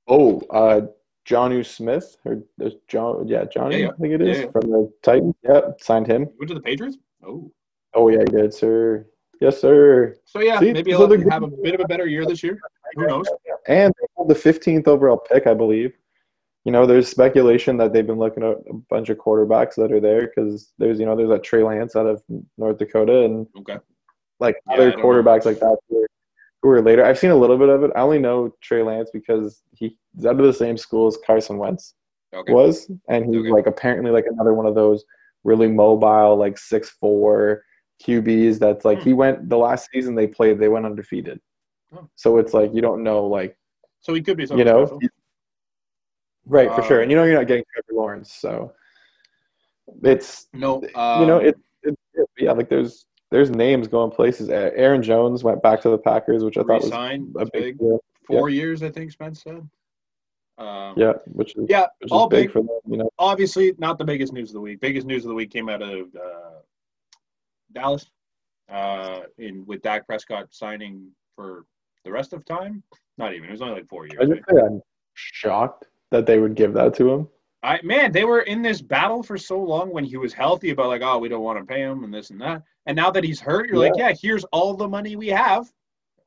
oh, uh, Jonnu Smith or there's John. Yeah, Johnny. Yeah, yeah. I think it is Yeah, yeah. from the Titans. Yep, signed him. Went to the Patriots. Oh, Oh yeah, he did, sir. Yes, sir. so yeah, See, maybe he'll have a bit of a better year this year. Who knows? And they hold the 15th overall pick, I believe. You know, there's speculation that they've been looking at a bunch of quarterbacks that are there because there's, you know, there's that Trey Lance out of North Dakota and Okay. like Yeah, other don't know. quarterbacks like that who are, who are later. I've seen a little bit of it. I only know Trey Lance because he's out of the same school as Carson Wentz Okay. was, and he's Okay. like apparently like another one of those really mobile, like six four QBs. That's like Hmm. he went the last season they played, they went undefeated. Oh. So it's like you don't know like So he could be something you know, special. Right for sure. And you know you're not getting Trevor Lawrence, so it's No, you um, know it, it, yeah like there's there's names going places. Aaron Jones went back to the Packers, which I thought was a big big. Four years, I think Spence said. Um, Yeah, which is yeah. which is all big big. for them. You know, Obviously, not the biggest news of the week. Biggest news of the week came out of uh, Dallas, uh, in with Dak Prescott signing for the rest of time. Not even. It was only like four years. I just say I'm shocked that they would give that to him. I man, they were in this battle for so long when he was healthy about like, oh, we don't want to pay him and this and that. And now that he's hurt, you're like, yeah, here's all the money we have.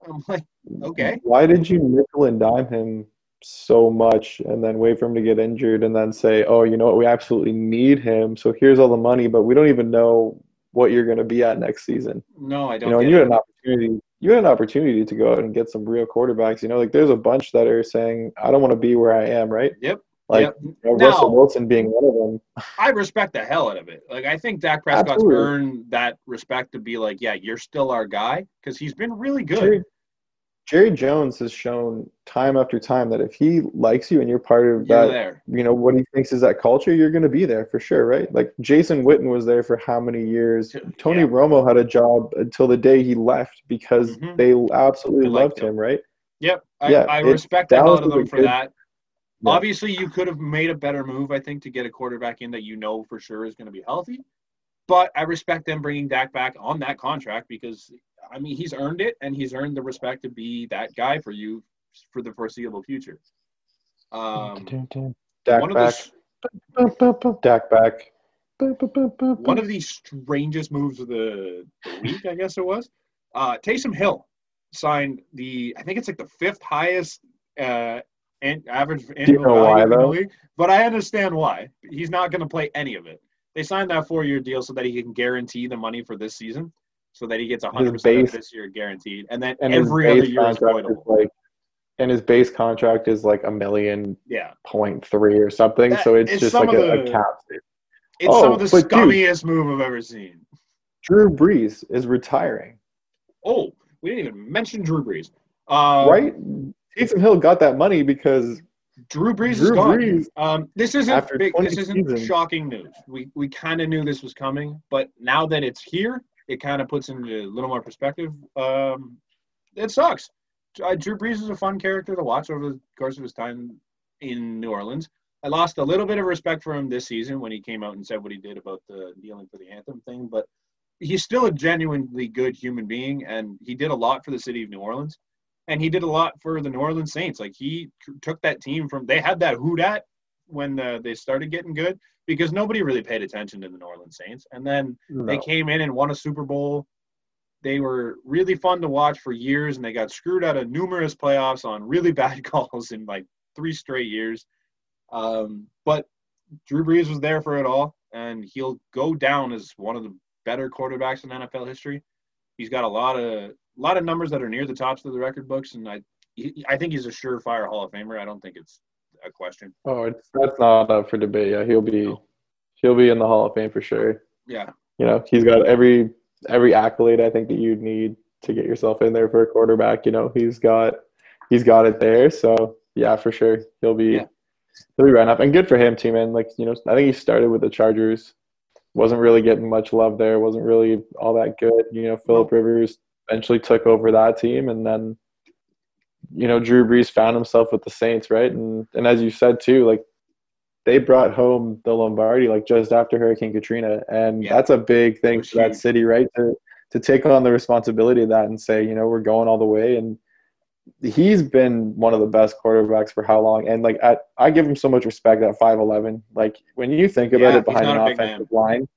I'm like, Okay. Why did you nickel and dime him so much and then wait for him to get injured and then say, oh, you know what, we absolutely need him, so here's all the money, but we don't even know what you're going to be at next season. no, I don't. You know, and you had an opportunity. You had an opportunity to go out and get some real quarterbacks. You know, like there's a bunch that are saying, I don't want to be where I am, right? Yep. Like Yep. you know, Now- Russell Wilson being one of them. I respect the hell out of it. Like I think Dak Prescott's Absolutely. earned that respect to be like, yeah, you're still our guy because he's been really good. Jerry, Jerry Jones has shown time after time that if he likes you and you're part of You're that there. you know what he thinks is that culture, you're going to be there for sure, right? Like Jason Witten was there for how many years? Tony Yeah. Romo had a job until the day he left because Mhm. they absolutely loved him. him, right? Yep. I, Yeah, I respect Dallas out of them for good- that. Yeah. Obviously, you could have made a better move, I think, to get a quarterback in that you know for sure is going to be healthy. But I respect them bringing Dak back on that contract because, I mean, he's earned it and he's earned the respect to be that guy for you for the foreseeable future. Um, Dak one of back. the Dak back. one of the strangest moves of the, the week, I guess it was. Uh, Taysom Hill signed the, I think it's like the fifth highest uh, an, average annual know value why, in the league. But I understand why. He's not going to play any of it. They signed that four-year deal so that he can guarantee the money for this season, so that he gets 100 percent of this year guaranteed, and then and every other year is voidable. like, and his base contract is like a million Yeah, point three or something. That so it's just like a, a cap. it's Oh, some of the but dude- scummiest move I've ever seen. Drew Brees is retiring, Oh, we didn't even mention Drew Brees. Uh, right? Taysom Hill got that money because Drew Brees is gone. Brees, Um, this isn't after big, 20 this isn't seasons- shocking news. We we kind of knew this was coming, but now that it's here, it kind of puts into a little more perspective. Um, it sucks. Uh, Drew Brees is a fun character to watch over the course of his time in New Orleans. I lost a little bit of respect for him this season when he came out and said what he did about the kneeling for the anthem thing, but he's still a genuinely good human being, and he did a lot for the city of New Orleans, and he did a lot for the New Orleans Saints. Like he took that team from they had that who dat when uh, they started getting good because nobody really paid attention to the New Orleans Saints, and then No. they came in and won a Super Bowl. They were really fun to watch for years, and they got screwed out of numerous playoffs on really bad calls in like three straight years. Um, but Drew Brees was there for it all, and he'll go down as one of the better quarterbacks in NFL history. He's got a lot of a lot of numbers that are near the tops of the record books, and I he, I think he's a surefire Hall of Famer. I don't think it's a question. Oh, it's that's not up for debate. Yeah, he'll be No. he'll be in the Hall of Fame for sure. Yeah, You know, he's got every every accolade I think that you'd need to get yourself in there for a quarterback. You know, he's got he's got it there. So yeah, for sure, he'll be Yeah. he'll be right up, and good for him too, man. Like you know, I think he started with the Chargers, wasn't really getting much love there, wasn't really all that good. You know, Philip Rivers eventually took over that team, and then you know Drew Brees found himself with the Saints, right? And and as you said too, like they brought home the Lombardi like just after Hurricane Katrina, and Yeah. that's a big thing for that city, right? To to take on the responsibility of that and say, you know, we're going all the way. And he's been one of the best quarterbacks for how long? And like, at, I give him so much respect at five eleven. Like when you think about Yeah, it behind an not a big offensive line,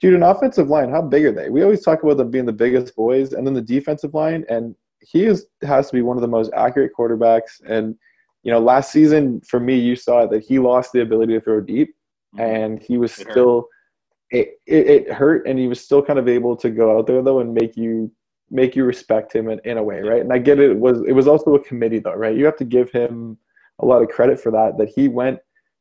dude, an offensive line, how big are they? We always talk about them being the biggest boys, and then the defensive line, and he is has to be one of the most accurate quarterbacks. And you know, last season for me, you saw that he lost the ability to throw deep and he was Mm-hmm. It still it, it, it hurt and he was still kind of able to go out there though and make you make you respect him in, in a way right and i get it, it was it was also a committee though right you have to give him a lot of credit for that that he went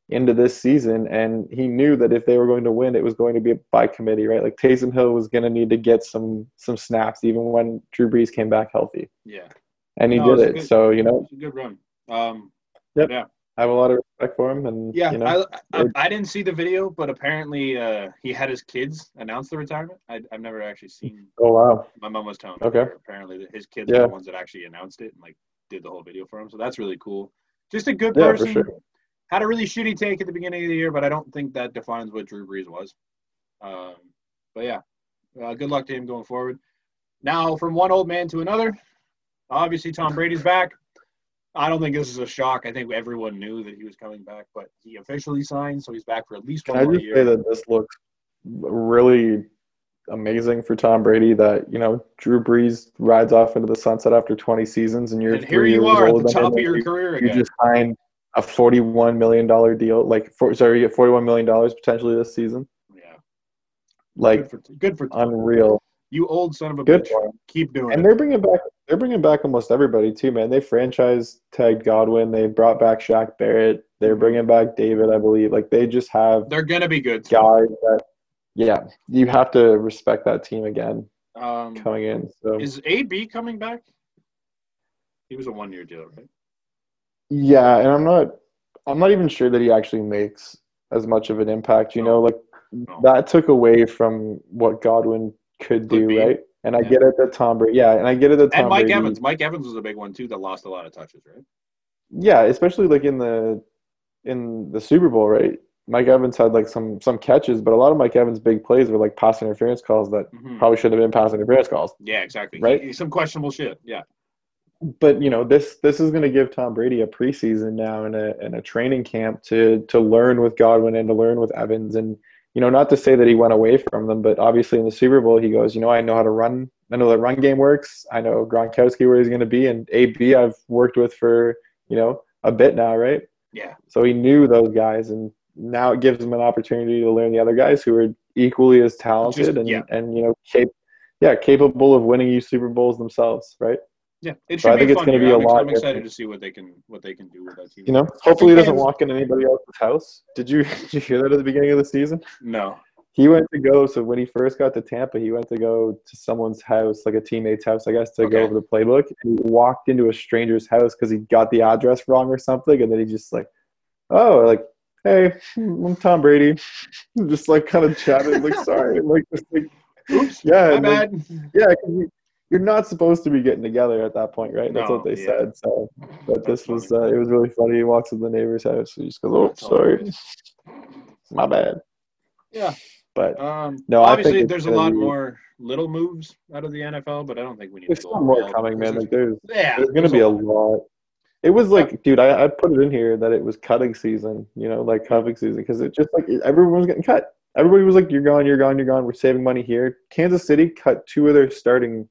into this season and he knew that if they were going to win it was going to be by committee right like Taysom Hill was going to need to get some some snaps even when Drew Brees came back healthy yeah, and he No, did it good- so you know good run. Um, Yep. yeah. I have a lot of respect for him and Yeah, you know I, I I didn't see the video, but apparently uh, he had his kids announce the retirement. I, I've never actually seen. oh wow My mom was telling me. Okay. Apparently, that his kids are the ones that actually announced it and like did the whole video for him. So that's really cool. Just a good Yeah, for person. sure. Had a really shitty take at the beginning of the year, but I don't think that defines what Drew Brees was. Um, but yeah, uh, good luck to him going forward. Now, from one old man to another, obviously Tom Brady's back. I don't think this is a shock. I think everyone knew that he was coming back, but he officially signed, so he's back for at least Can one I more just year. say that this looks really amazing for Tom Brady? That you know Drew Brees rides off into the sunset after 20 seasons, and you're and here three you years are at older the than top him, of your career you, you again. just signed a 41 million dollar deal, like for, sorry, you get 41 million dollars potentially this season. yeah, Like good for good for unreal, you, old son of a good bitch. Keep doing And it. they're bringing back they're bringing back almost everybody too, man. They franchise tagged Godwin. They brought back Shaq Barrett. They're Mm-hmm. bringing back David, I believe. Like they just have They're gonna be good. guys that, yeah, you have to respect that team again Um, coming in. So is AB coming back? He was a one-year deal, right? Yeah, and I'm not, I'm not even sure that he actually makes as much of an impact. You know, like No. that took away from what Godwin could do, be. right? And I get it that Tom Brady, yeah, and I get it that Tom And Mike Brady, Evans. Mike Evans was a big one too that lost a lot of touches, right? yeah, especially like in the in the Super Bowl, right? Mike Evans had like some some catches, but a lot of Mike Evans' big plays were like pass interference calls that Mhm. probably shouldn't have been pass interference calls. Yeah, exactly. Right? Some questionable shit. Yeah. But you know this this is going to give Tom Brady a preseason now and a and a training camp to to learn with Godwin and to learn with Evans and you know not to say that he went away from them but obviously in the Super Bowl he goes you know I know how to run I know the run game works I know Gronkowski where he's going to be and AB I've worked with for you know a bit now right Yeah. so he knew those guys and now it gives him an opportunity to learn the other guys who are equally as talented Just- and yeah. and you know cap- yeah capable of winning you Super Bowls themselves right Yeah. It So should I be think a it's gonna be a I'm, lot I'm excited different. to see what they can what they can do with that team. You know, hopefully he doesn't walk in anybody else's house. Did you did you hear that at the beginning of the season? No. He went to go. So when he first got to Tampa, he went to go to someone's house, like a teammate's house, I guess, to Okay. go over the playbook. And he walked into a stranger's house because he got the address wrong or something, and then he just like, oh, like, hey, I'm Tom Brady, just like kind of chatted, like, sorry, like, just like, Oops. yeah, My and, like, bad. yeah, 'cause he, you're not supposed to be getting together at that point, right? That's No, what they yeah. said. So, but That's this was uh, it was really funny. He walks to the neighbor's house. He just goes, "Oh, That's sorry, my bad." Yeah. But Um, No, obviously, there's a lot more little moves out of the NFL, but I don't think we need there's still more coming, man. there's- Like there's yeah, there's gonna there's be a lot. It was like, dude, I, I put it in here that it was cutting season, you know, like cuffing season, because it just like everyone was getting cut. Everybody was like, "You're gone, you're gone, you're gone." We're saving money here. Kansas City cut two of their starting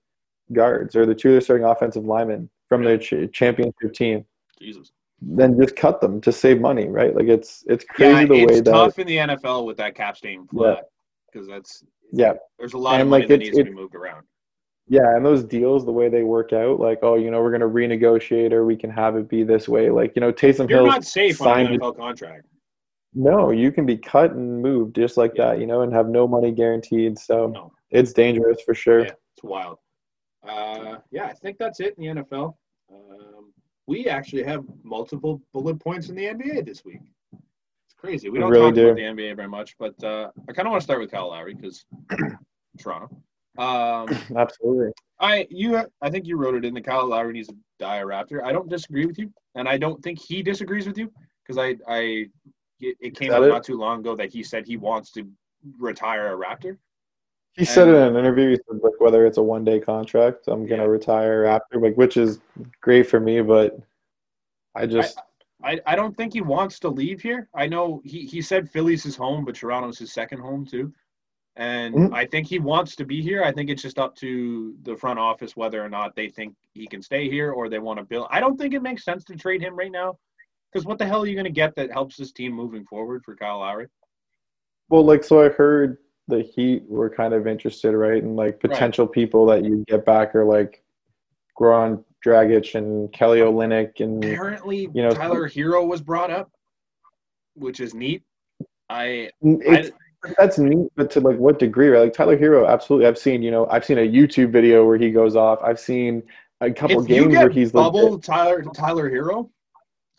guards, or the two of their starting offensive linemen from their ch- championship team. Jesus. Then just cut them to save money, right? Like it's it's crazy Yeah, the way it's that tough in the NFL with that cap staying flat because that's yeah there's a lot of And, money like, that it's- needs to be moved around. Yeah, and those deals, the way they work out, like, oh, you know, we're gonna renegotiate or we can have it be this way. Like, you know, Taysom Hill. You're Hill not safe on an NFL contract. No, you can be cut and moved just like Yeah. that, you know, and have no money guaranteed. So No. it's dangerous for sure. Yeah, it's wild. Uh, yeah, I think that's it in the NFL. Um, we actually have multiple bullet points in the NBA this week. It's crazy. We don't really talk do. about the NBA very much, but uh, I kind of want to start with Kyle Lowry because Toronto. Um, Absolutely. I you I think you wrote it in the Kyle Lowry needs to die a Raptor. I don't disagree with you, and I don't think he disagrees with you because I I it, it came out it? not too long ago that he said he wants to retire a Raptor. He said in an interview, he said, like, whether it's a one day contract, I'm gonna Yeah. retire after, like, which is great for me, but I just I, I don't think he wants to leave here. I know he, he said Philly's his home, but Toronto's his second home too. And Mhm. I think he wants to be here. I think it's just up to the front office whether or not they think he can stay here or they want to build. I don't think it makes sense to trade him right now. Because what the hell are you going to get that helps this team moving forward for Kyle Lowry? well, like, so I heard the Heat were kind of interested, right? And like potential people that you get back are like Goran Dragic and Kelly Olynyk and Apparently, You know, Tyler Herro was brought up, which is neat. I It's, that's neat, but to like what degree, right? Like Tyler Herro, absolutely. I've seen, you know, I've seen a YouTube video where he goes off. I've seen a couple if games where he's like, bubble Tyler Tyler Herro,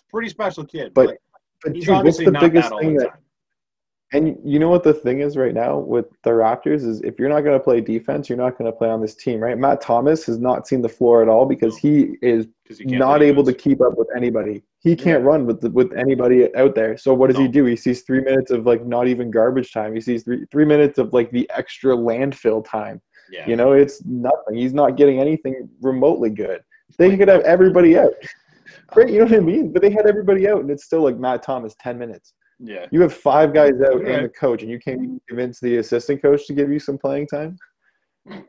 pretty special kid. But- Like, but he's dude, what's obviously the biggest thing that. And you know what the thing is right now with the Raptors is if you're not going to play defense, you're not going to play on this team, right? Matt Thomas has not seen the floor at all because he is he can't able to keep up with anybody. He can't Yeah. run with the, with anybody out there. So what does he do? He sees three minutes of like not even garbage time. He sees three three minutes of like the extra landfill time. Yeah. You know, it's nothing. He's not getting anything remotely good. They could have everybody out. Right, you know what I mean? But they had everybody out, and it's still like Matt Thomas, 10 minutes. Yeah. You have five guys out Right. and the coach, and you can't even convince the assistant coach to give you some playing time.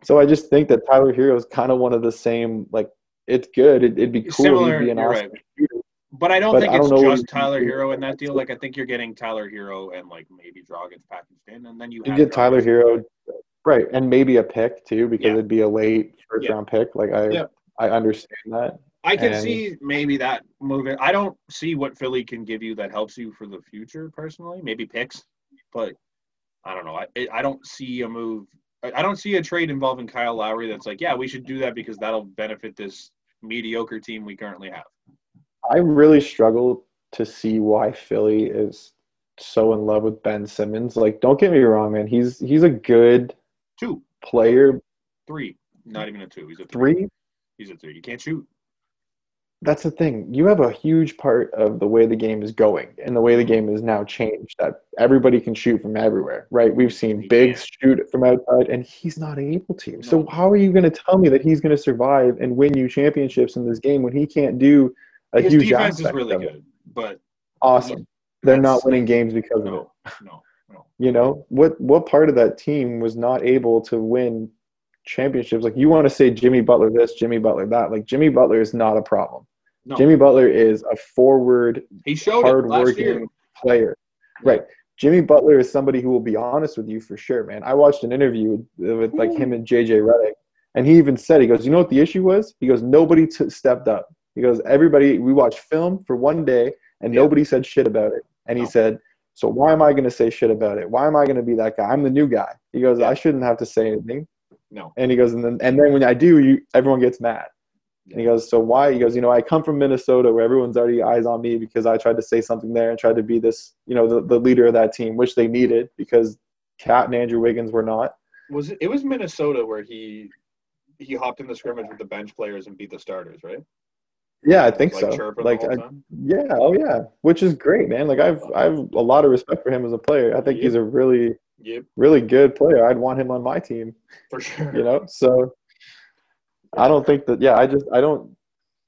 So I just think that Tyler Herro is kind of one of the same, like, it's good. It, it'd be cool. Similar, be an awesome right. shooter. But I don't But think I it's don't what just Tyler. Herro in that deal. Like I think you're getting Tyler Herro and like maybe Dragic packaged in, and then you You get Tyler Herro, right, and maybe a pick too, because Yeah. it'd be a late first Yeah. round pick. Like I, Yeah. I understand that. I can and- see maybe that moving. I don't see what Philly can give you that helps you for the future personally. Maybe picks, but I don't know. I I don't see a move. I don't see a trade involving Kyle Lowry that's like, yeah, we should do that because that'll benefit this mediocre team we currently have. I really struggle to see why Philly is so in love with Ben Simmons. Like, don't get me wrong, man. He's he's a good Two, player. three, not even a two. He's a three. Three, He's a three. You can't shoot. That's the thing. You have a huge part of the way the game is going and the way the mm-hmm. game is now changed that everybody can shoot from everywhere, right? We've seen He Big can't. shoot from outside and he's not able to. So how are you going to tell me that he's going to survive and win you championships in this game when he can't do a His huge defense is really good, but Awesome. They're not winning games because of it. no, no, no. You know what? What part of that team was not able to win championships? Like you want to say Jimmy Butler this, Jimmy Butler that. Like Jimmy Butler is not a problem. No. Jimmy Butler is a forward, He showed it last year. hardworking player. Right. Jimmy Butler is somebody who will be honest with you for sure, man. I watched an interview with, with like him and JJ Redick, and he even said, he goes, you know what the issue was? He goes, nobody t- stepped up. He goes, everybody, we watched film for one day, and Yeah. nobody said shit about it. And he No. said, so why am I going to say shit about it? Why am I going to be that guy? I'm the new guy. He goes, Yeah. I shouldn't have to say anything. No. And he goes, and then and then when I do, you everyone gets mad. And he goes, so why? He goes, you know, I come from Minnesota where everyone's already eyes on me because I tried to say something there and tried to be this, you know, the, the leader of that team, which they needed because KAT and Andrew Wiggins were not. Was it? It was Minnesota where he he hopped in the scrimmage with the bench players and beat the starters, right? Yeah, I think like so. Like, I, yeah, oh yeah, which is great, man. Like I've I've a lot of respect for him as a player. I think he's a really Yep, really good player. I'd want him on my team. for sure. You know, so I don't think that. Yeah, I just I don't.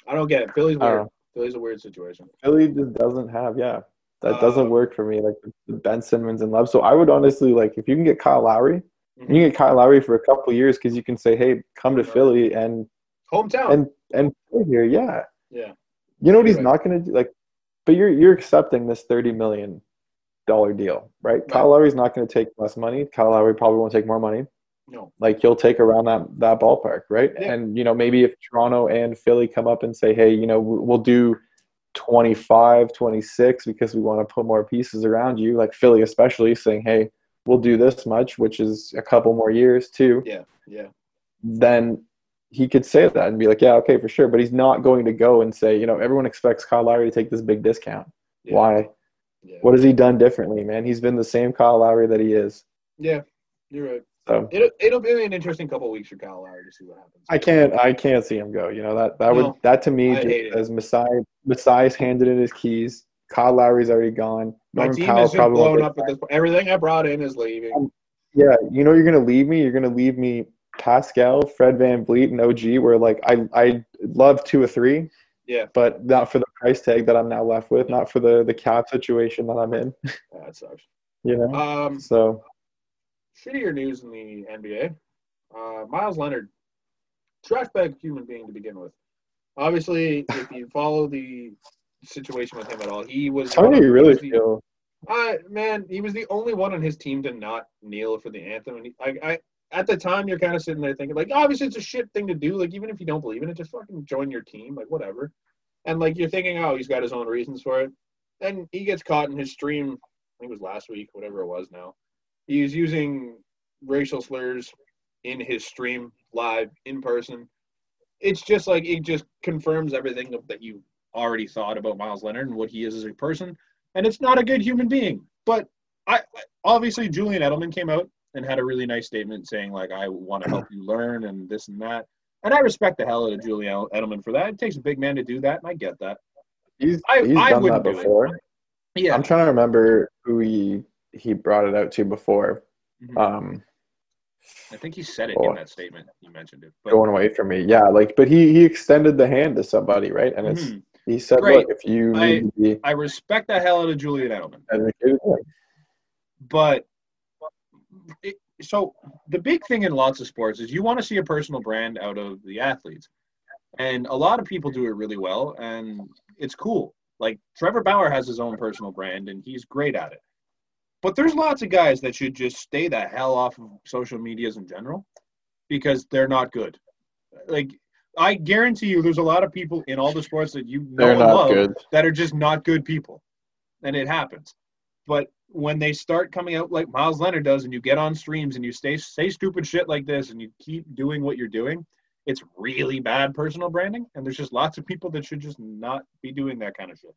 I don't get it. Philly's weird. Philly's a weird situation. Philly just doesn't have. Yeah, that doesn't Um, work for me. Like the Ben Simmons and Love. So I would honestly like if you can get Kyle Lowry, Mhm. you can get Kyle Lowry for a couple years because you can say, hey, come to Philly and Hometown. and and play here. Yeah, yeah. you know what You're he's right. not going to do. Like, but you're you're accepting this thirty million dollar deal, right? Right. Kyle Lowry's not going to take less money. Kyle Lowry probably won't take more money. No. Like you'll take around that that ballpark, right? Yeah. And you know maybe if Toronto and Philly come up and say, hey, you know we- we'll do 25, 26 because we want to put more pieces around you, like Philly especially saying, hey, we'll do this much, which is a couple more years too. Yeah. Yeah. Then he could say that and be like, yeah, okay, for sure. But he's not going to go and say, you know, everyone expects Kyle Lowry to take this big discount. yeah. Why? Yeah. What has he done differently, man? He's been the same Kyle Lowry that he is. Yeah. You're right. So It'll it'll be an interesting couple of weeks for Kyle Lowry to see what happens. I can't I can't see him go. You know that that would that to me just as Masai Masai's handed in his keys. Kyle Lowry's already gone. My Norman team Powell is just probably blown up at this point. Everything I brought in is leaving. Yeah, you know you're gonna leave me. You're gonna leave me Pascal, Fred VanVleet, and OG. Where like I I love two or three, Yeah. but not for the price tag that I'm now left with. Not for the the cap situation that I'm in. Yeah, that sucks. You know. Um, So shittier news in the NBA. Uh, Miles Leonard, trash bag human being to begin with. Obviously, if you follow the situation with him at all, he was. how do you really the- feel? Uh, man, he was the only one on his team to not kneel for the anthem. And he, I, I, at the time, you're kind of sitting there thinking, like, obviously, it's a shit thing to do. Like, even if you don't believe in it, just fucking join your team, like, whatever. And like, you're thinking, oh, he's got his own reasons for it. Then he gets caught in his stream. I think it was last week, whatever it was. Now, he was using racial slurs in his stream live in person. It's just like it just confirms everything that you already thought about Miles Leonard and what he is as a person and it's not a good human being. But I obviously Julian Edelman came out and had a really nice statement saying like I want to help you learn and this and that. And I respect the hell out of Julian Edelman for that. It takes a big man to do that, and I get that. He's I- he's I done that wouldn't do it. before. Yeah, I'm trying to remember who he he brought it out to before. Mhm. Um, I think he said it Oh. in that statement. You mentioned it, but going away from me, yeah. Like, but he he extended the hand to somebody, right? And it's Mhm. he said, Great. look, if you I- be I respect the hell out of Julian Edelman. but it, so the big thing in lots of sports is you want to see a personal brand out of the athletes and a lot of people do it really well and it's cool like trevor bauer has his own personal brand and he's great at it but there's lots of guys that should just stay the hell off of social medias in general because they're not good like i guarantee you there's a lot of people in all the sports that you know and love good. that are just not good people. And it happens. But when they start coming out like Miles Leonard does and you get on streams and you stay say stupid shit like this and you keep doing what you're doing, it's really bad personal branding. And there's just lots of people that should just not be doing that kind of shit.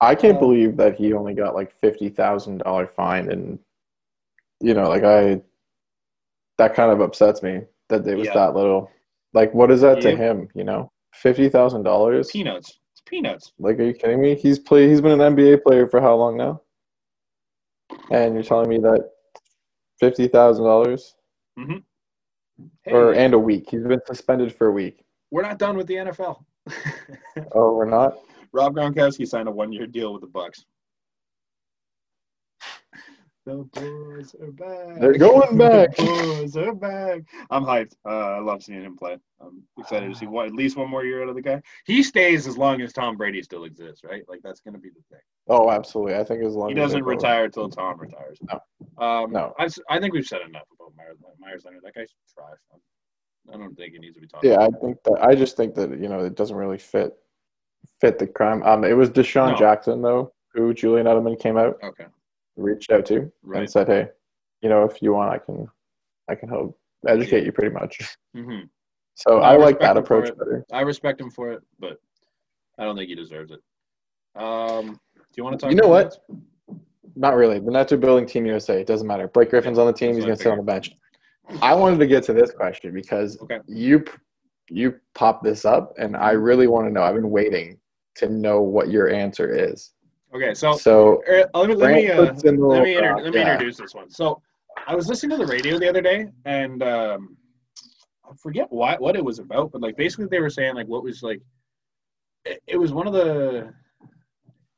I can't Um, believe that he only got like fifty thousand dollar fine, and you know, like I, that kind of upsets me that it was Yeah. that little. Like, what is that to him? You know, fifty thousand dollars. Peanuts. It's peanuts. Like, are you kidding me? He's played. He's been an NBA player for how long now? And you're telling me that fifty thousand dollars Hey, or and a week? He's been suspended for a week. we're not done with the NFL. Oh, we're not. Rob Gronkowski signed a one-year deal with the Bucs. The boys are back. They're going back. The boys are back. I'm hyped. Uh, I love seeing him play. I'm excited to see what, at least one more year out of the guy. He stays as long as Tom Brady still exists, right? Like that's going to be the thing. Oh, absolutely. I think as long as He as doesn't retire till Tom retires. No. Um, No. I, I think we've said enough about Meyers, Meyers Leonard. That guy's trash. I don't think he needs to be talked Yeah, about. I think that I just think that you know it doesn't really fit fit the crime. Um, it was DeSean No. Jackson though, who Julian Edelman came out Okay. reached out to Right. and said, "Hey, you know, if you want, I can, I can help educate you pretty much." hmm So I I like that approach better. I respect him for it, but I don't think he deserves it. Um, do you want to talk? You know what? Not really. The Nets are building Team USA. It doesn't matter. Blake Griffin's on the team. He's gonna sit on the bench. I wanted to get to this question because Okay. you you pop this up, and I really want to know. I've been waiting to know what your answer is. Okay, so So uh, let me let me uh, puts in the let me, inter- rock, let me yeah. introduce this one. So I was listening to the radio the other day, and um, I forget why what it was about, but like basically they were saying like what was like it, it was one of the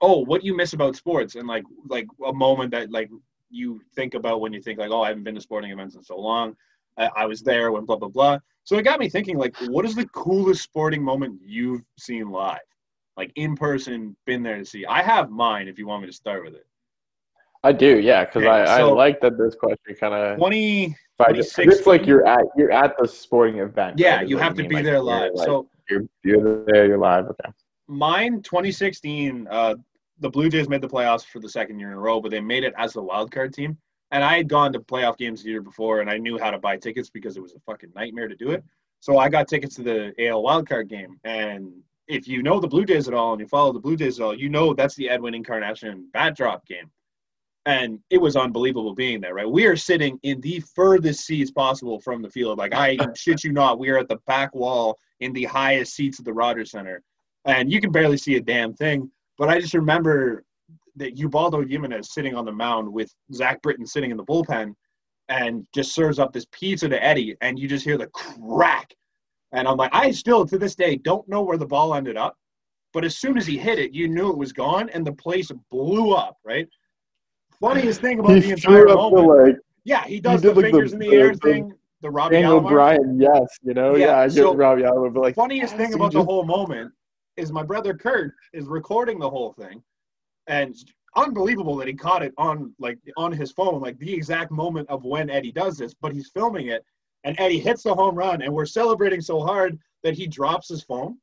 oh what you miss about sports and like like a moment that like you think about when you think like oh I haven't been to sporting events in so long. I, I was there when blah blah blah. So it got me thinking like what is the coolest sporting moment you've seen live? Like in person, been there to see. I have mine if you want me to start with it. I do, yeah, because Okay, I, so- I like that this question kind of. 20 It's like you're at you're at the sporting event. yeah right, you have to mean, be like, there live like, so you're you're there, you're live. Okay. mine 2016 uh the blue jays made the playoffs for the second year in a row but they made it as the wild card team and i had gone to playoff games the year before and i knew how to buy tickets because it was a fucking nightmare to do it so i got tickets to the al wild card game and if you know the blue jays at all and you follow the blue jays at all you know that's the edwin encarnacion bat drop game and it was unbelievable being there, right? We are sitting in the furthest seats possible from the field. Like I shit you not, we are at the back wall in the highest seats of the Rogers Center, and you can barely see a damn thing. But I just remember that Ubaldo Jimenez sitting on the mound with Zach Britton sitting in the bullpen, and just serves up this pizza to Eddie, and you just hear the crack, and I'm like, I still to this day don't know where the ball ended up, but as soon as he hit it, you knew it was gone, and the place blew up, right? Funniest thing about He the entire the moment. like Yeah, he does did, the like, the- fingers in the the- air the thing, the Robbie Daniel Alomar. Bryan, yes, you know, Yeah, yeah, I get so- Robbie Alomar, but like Funniest thing about you the whole moment is my brother Kurt is recording the whole thing, and unbelievable that he caught it on like on his phone, like the exact moment of when Eddie does this. But he's filming it, and Eddie hits the home run, and we're celebrating so hard that he drops his phone.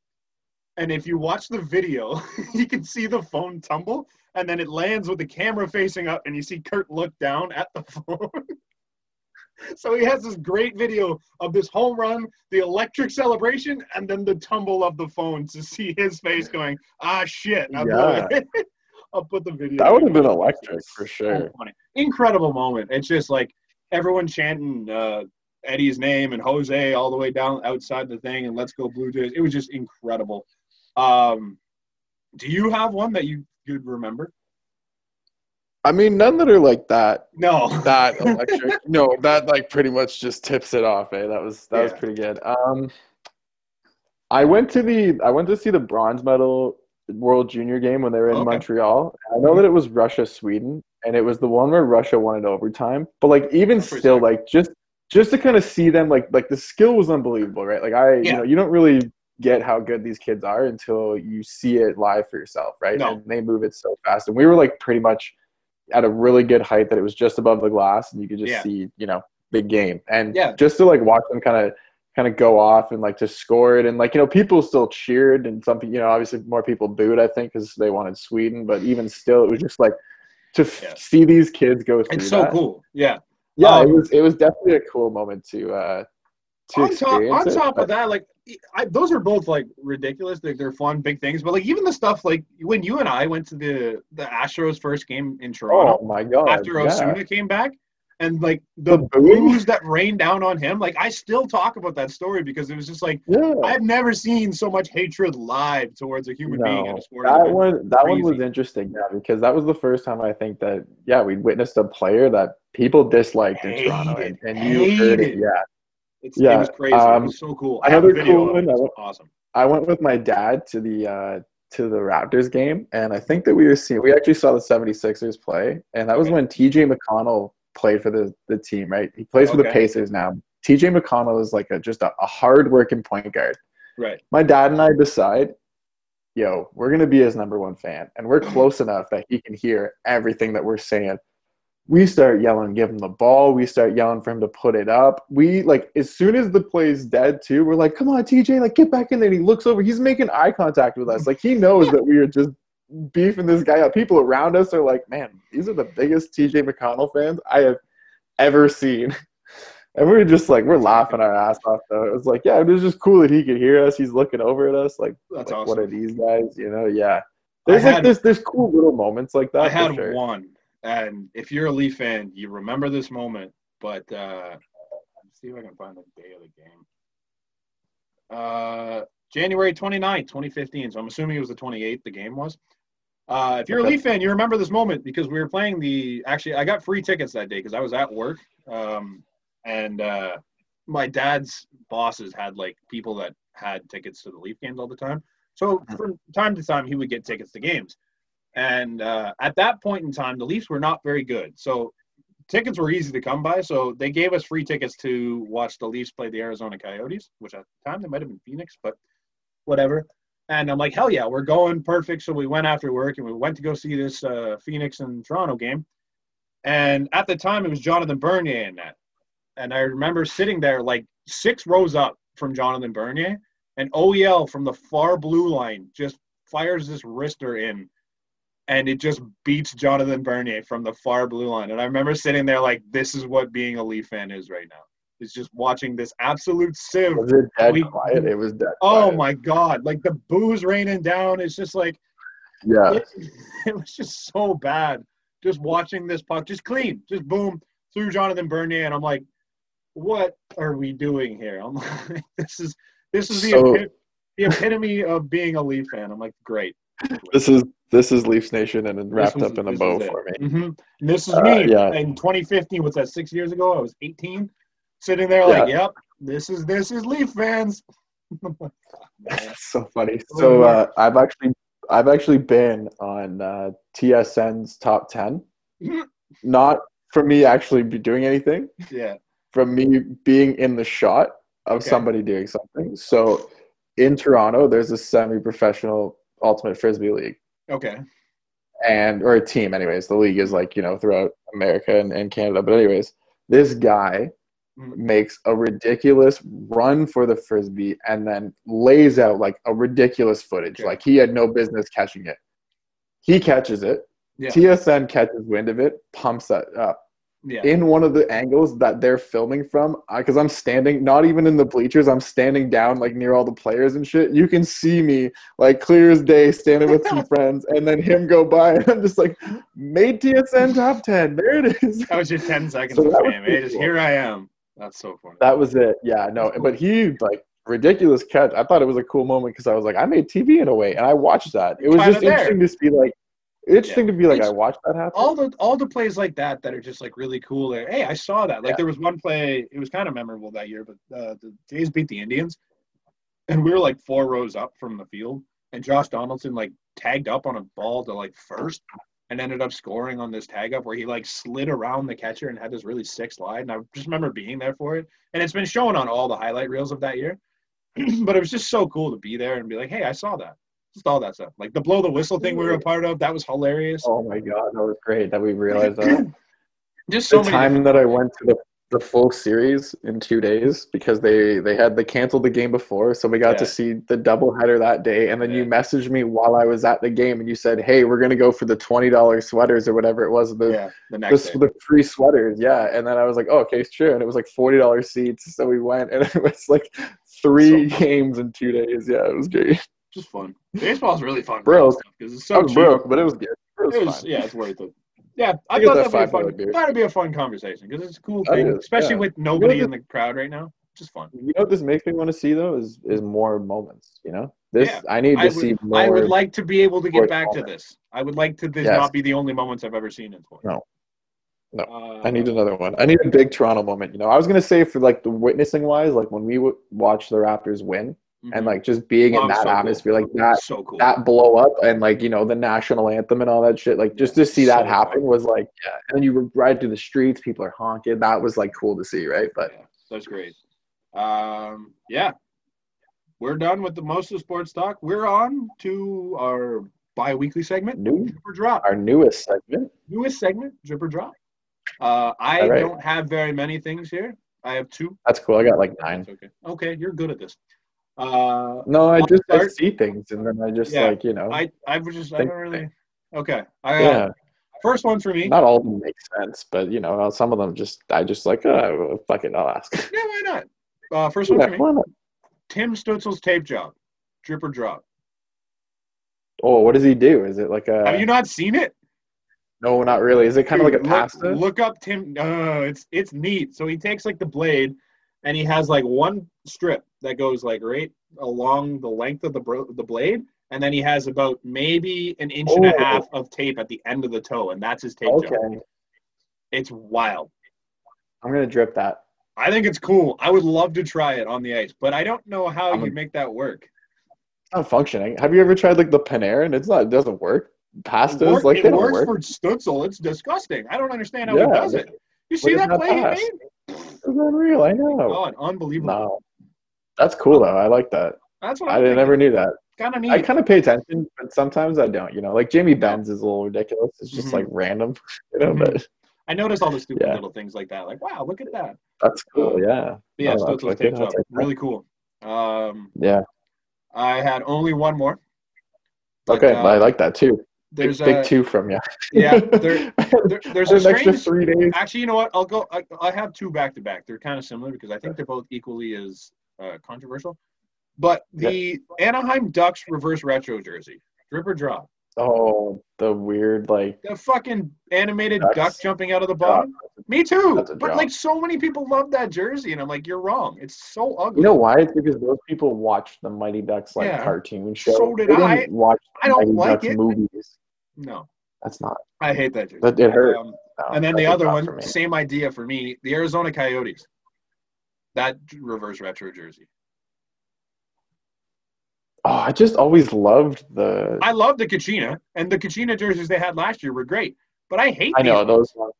And if you watch the video, you can see the phone tumble, and then it lands with the camera facing up, and you see Kurt look down at the phone. so he has this great video of this home run, the electric celebration, and then the tumble of the phone to see his face going, ah, shit. I blew it." I'll put the video. that would have been electric for sure. funny. Incredible moment. It's just like everyone chanting uh, Eddie's name and Jose all the way down outside the thing and let's go Blue Jays. It was just incredible. Um, do you have one that you could remember? I mean, none that are like that No. that electric. no, that like pretty much just tips it off. Eh, that was that was pretty good. Um, I went to the I went to see the bronze medal World Junior game when they were in Okay. Montreal. I know that it was Russia Sweden, and it was the one where Russia won in overtime. But like even still, like just just to kind of see them, like like the skill was unbelievable, right? Like I, you know, you don't really get how good these kids are until you see it live for yourself, right? No. And they move it so fast, and we were like pretty much at a really good height that it was just above the glass, and you could just Yeah. see, you know, big game, and Yeah. just to like watch them kind of kind of go off and like to score it and like you know people still cheered and some you know obviously more people booed I think because they wanted Sweden but even still it was just like to f- Yeah. see these kids go through It's so that. cool. Yeah. yeah Um, it was it was definitely a cool moment to uh to on top, on it, top but- of that, like I, those are both like ridiculous. They're, they're fun, big things. But like even the stuff like when you and I went to the the Astros first game in Toronto oh my god after yeah. Osuna came back, and like the, The boos that rained down on him. Like I still talk about that story because it was just like yeah I've never seen so much hatred live towards a human being in No, a sport. that event. one that one was interesting yeah because that was the first time I think that yeah we witnessed a player that people disliked in Toronto and, and you heard it yeah It's, yeah, it was crazy. it um, was so cool. I another cool of it. one, went- awesome. I went with my dad to the uh, to the Raptors game, and I think that we were seeing we actually saw the 76ers play, and that was Okay. when TJ McConnell played for the, the team, right? He plays for the Pacers now. TJ McConnell is like a just a, a hard working point guard. Right. My dad and I decide, yo, we're gonna be his number one fan, and we're close enough that he can hear everything that we're saying. We start yelling, give him the ball. We start yelling for him to put it up. We like as soon as the play's dead too, we're like, come on, TJ, like get back in there. And he looks over, he's making eye contact with us. Like he knows that we are just beefing this guy up. People around us are like, man, these are the biggest TJ McConnell fans I have ever seen. And we were just like, we're laughing our ass off though. It was like, yeah, it was just cool that he could hear us. He's looking over at us, like, That's like awesome. what are these guys? You know, yeah. There's had- like this there's cool little moments like that. I had sure. one, and if you're a Leaf fan, you remember this moment. But uh, let's see if I can find the day of the game. Uh, January 29th, 2015. So I'm assuming it was the 28th. The game was. Uh, if you're a Leaf fan, you remember this moment because we were playing the. Actually, I got free tickets that day because I was at work, um, and uh, my dad's bosses had like people that had tickets to the Leaf games all the time. So from time to time, he would get tickets to games. And uh, at that point in time, the Leafs were not very good. So tickets were easy to come by. So they gave us free tickets to watch the Leafs play the Arizona Coyotes, which at the time they might have been Phoenix, but whatever. And I'm like, hell yeah, we're going perfect. So we went after work and we went to go see this uh, Phoenix and Toronto game. And at the time, it was Jonathan Bernier in that. And I remember sitting there like six rows up from Jonathan Bernier, and OEL from the far blue line just fires this wrister in, and it just beats Jonathan Bernier from the far blue line. And I remember sitting there like, this is what being a Leaf fan is right now. It's just watching this absolute sieve. Was it dead We- quiet? It was dead. Oh quiet. my god! Like the boos raining down. It's just like Yeah. it, it was just so bad. Just watching this puck, just clean, just boom through Jonathan Bernier, and I'm like, what are we doing here? I'm like, this is this is the So- the epitome of being a Leaf fan. I'm like, great. This is this is Leafs Nation and wrapped was- up in a bow for me. Mhm. This is Uh, me. yeah. In 2015, what's that? Six years ago, I was 18, sitting there like, yep, this is this is Leaf fans. It's so funny. So uh, I've actually I've actually been on uh, TSN's top ten. Mhm. Not for me actually be doing anything, yeah. from me being in the shot of Okay. somebody doing something. So in Toronto, there's a semi-professional ultimate frisbee league. Okay. and or a team anyways the league is like you know throughout america and, and canada but anyways this guy. Makes a ridiculous run for the frisbee and then lays out like a ridiculous footage like he had no business catching it he catches it Yeah. tsn catches wind of it pumps that up Yeah. in one of the angles that they're filming from because i'm standing not even in the bleachers i'm standing down like near all the players and shit you can see me like clear as day standing with some friends and then him go by and i'm just like made tsn top 10 there it is That was your 10 seconds So of fame. eh? Just here I am. That's so funny. that was it yeah no but he like ridiculous catch i thought it was a cool moment because i was like i made tv in a way and i watched that it was Kinda just there. interesting to be like interesting to be like It's- i watched that happen all the all the plays like that that are just like really cool. Like, hey, I saw that. Like Yeah. there was one play. It was kind of memorable that year, but uh, the Jays beat the Indians, and we were like four rows up from the field, and Josh Donaldson like tagged up on a ball to like first, and ended up scoring on this tag up where he like slid around the catcher and had this really sick slide. And I just remember being there for it, and it's been shown on all the highlight reels of that year. but it was just so cool to be there and be like, hey, I saw that. Just all that stuff. Like the blow the whistle thing we were a part of. That was hilarious. oh my god that was great that we realized that Just so the many time that I went to the, the full series in two days because they they had they canceled the game before, so we got to see the doubleheader that day. And then you messaged me while I was at the game, and you said, "Hey, we're gonna go for the twenty dollars sweaters or whatever it was, the yeah, the the, the free sweaters." Yeah, and then I was like, "Oh, okay, sure." And it was like forty dollars seats, so we went, and it was like three So- games in two days. Yeah, it was great. Just fun. Baseball's really fun. Broke. because it's so cheap. broke, but it was good. It was, It was, yeah, it's worth it. Yeah, I I thought that that'd be a fun. That'd be a fun conversation because it's a cool That thing, is, especially yeah. with nobody You know in the crowd right now. Just fun. You know what this makes me want to see though is is more moments. You know, this Yeah. I need to I see would, more. I would like to be able to get back to this. I would like to this Yes. not be the only moments I've ever seen in sports. No. No. Uh, I need another one. I need a big Toronto moment. You know, I was gonna say for like the witnessing wise, like when we w- watch the Raptors win, mhm. and like just being Oh, in that so cool. atmosphere, like that so cool. that blow up, and like you know the national anthem and all that shit. Like just Yeah, to see that so happen fun. was like, yeah. And then you ride through the streets, people are honking. That was like cool to see, right? But yeah, that's great. Um, yeah, we're done with the most of sports talk. We're on to our bi-weekly segment, new Drip or Drop. our newest segment. newest segment, Drip or Drop. Uh, I right. don't have very many things here. I have two. That's cool. I got like nine. That's okay. Okay, you're good at this. Uh, No, I just I see things, and then I just Yeah, like you know, I I was just I don't really. Okay. I, yeah. uh, First one for me. Not all of them make sense, but you know, some of them just I just like, oh, fuck it, I'll ask. Yeah, why not? Uh, first one Yeah, for me. Tim Stützle's tape job. Drip or drop. Oh, what does he do? Is it like a? Have you not seen it? no, not really. Is it kind of like a look- pasta? Look, up Tim. Uh, it's it's neat. So he takes like the blade, and he has like one strip that goes like right along the length of the bro- the blade, and then he has about maybe an inch and a Oh. half of tape at the end of the toe, and that's his tape Okay, jump. It's wild. I'm gonna drip that. I think it's cool. I would love to try it on the ice, but I don't know how I'm a- you make that work. It's not functioning. Have you ever tried like the Panarin? It's not. It doesn't work. Pastas work- like it works work. for Stützle. It's disgusting. I don't understand how Yeah, he does it. You see that that play he made? It's unreal. I know. God, unbelievable. No, that's cool though. I like that. That's what I I'm didn't- never knew that. Kind of neat. I kind of pay attention, but sometimes I don't. You know, like Jamie Benn's is a little ridiculous. It's just Mhm. like random. You know, Mhm. but I notice all the stupid Yeah. little things like that. Like, wow, look at that. that's cool. Yeah. Yeah, No, that's Stützle's wicked. tape I'll job. take that. Really cool. Um, Yeah. I had only one more. But, Okay, uh, I like that too. Big, There's big a, two from you. Yeah, there- there- there's a an strange. three days. Actually, you know what? I'll go. I, I have two back to back. They're kind of similar because I think they're both equally as uh, controversial. But the Anaheim Ducks reverse retro jersey, drip or drop. Oh, the weird like. The fucking animated duck jumping out of the bottom. Me too. But like so many people love that jersey, and I'm like, you're wrong. It's so ugly. You know why? It's because those people watch the Mighty Ducks like Yeah. cartoon show. So did I. Watch I don't Mighty like Ducks it. movies. No, That's not. I hate that jersey. That it hurt. Um, No, and then the other one, same idea for me, the Arizona Coyotes. That reverse retro jersey. Oh, I just always loved the. I love the Kachina, and the Kachina jerseys they had last year were great. But I hate I know those ones.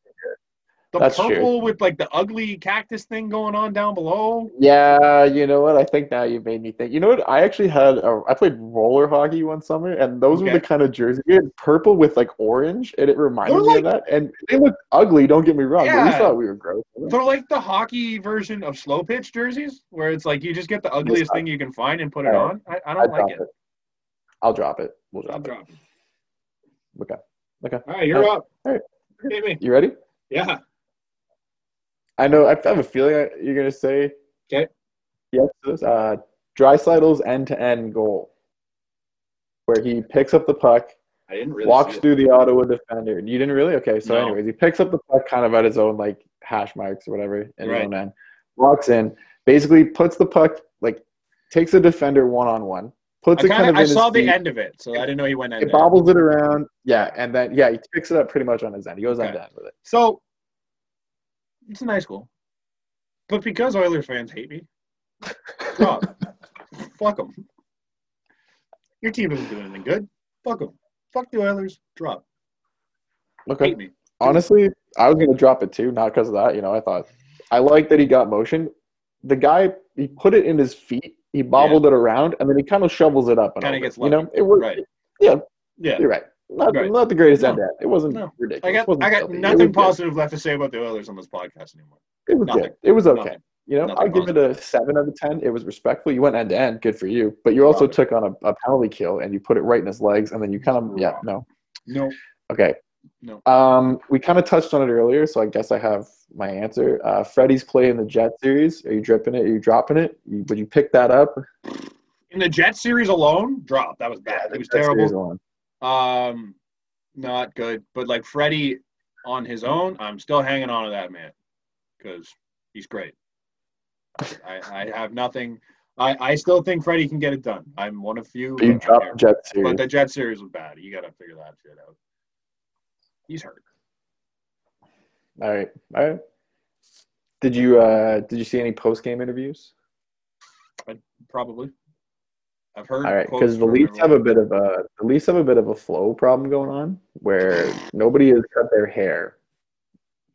The that's true. purple with like the ugly cactus thing going on down below. Yeah, you know what? I think now you made me think. You know what? I actually had a, I played roller hockey one summer, and those were the kind of jerseys. Had purple with like orange, and it reminded They're me of that. And they look ugly. Don't get me wrong, but we thought we were gross. They're like the hockey version of slow pitch jerseys, where it's like you just get the ugliest thing you can find and put it on. I, I I'll don't like it. it. I'll drop it. We'll I'll drop it. drop. Okay. Okay. All right, you're Uh, up. alright. Hit me. You ready? Yeah. I know. I have a feeling you're gonna say. Okay. Yes. Uh, Draisaitl's end-to-end goal, where he picks up the puck, I didn't really walks through the Ottawa defender. You didn't really? Okay. So, No. anyways, he picks up the puck kind of at his own like hash marks or whatever in his Right. own end. Walks in, basically puts the puck like takes a defender one on one, puts I, it kind kinda, I in his saw the feet, end of it, so I didn't know he went end. It bobbles it around, yeah, and then yeah, he picks it up pretty much on his end. He goes Okay. end with it. So it's a nice goal, but because Oilers fans hate me, drop. Fuck them. Your team isn't doing anything good. Fuck them. Fuck the Oilers. Drop. Okay. Hate me. Honestly, I was gonna drop it too, not because of that. You know, I thought I like that he got motion. The guy he put it in his feet, he bobbled it around, and then he kind of shovels it up and Kinda over. gets You know, it worked. Right. Yeah, Yeah. you're right. Not, Right. not the greatest No. end to end. It wasn't No. ridiculous. I got wasn't I got. Nothing was good. positive left to say about the Oilers on this podcast anymore. It was Nothing. good. It was okay. Nothing. You know, I'll give it a seven out of ten. It was respectful. You went end to end, good for you. But you also Love it. took on a, a penalty kill and you put it right in his legs, and then you kind of yeah no No. okay. No. Um, we kind of touched on it earlier, so I guess I have my answer. Uh, Freddie's play in the Jet series. Are you dripping it? Are you dropping it? You, would you pick that up? In the Jet series alone, drop. That was bad. the it was Jet terrible. Um, not good. But like Freddie on his own, I'm still hanging on to that man because he's great. I, I have nothing. I, I still think Freddie can get it done. I'm one of few. But you dropped Jet series. But the Jet series was bad. You got to figure that shit out. He's hurt. All right, all right. Did you uh did you see any post game interviews? I, Probably. I've heard. All right, because the from Leafs have a bit of a the Leafs have a bit of a flow problem going on where nobody has cut their hair.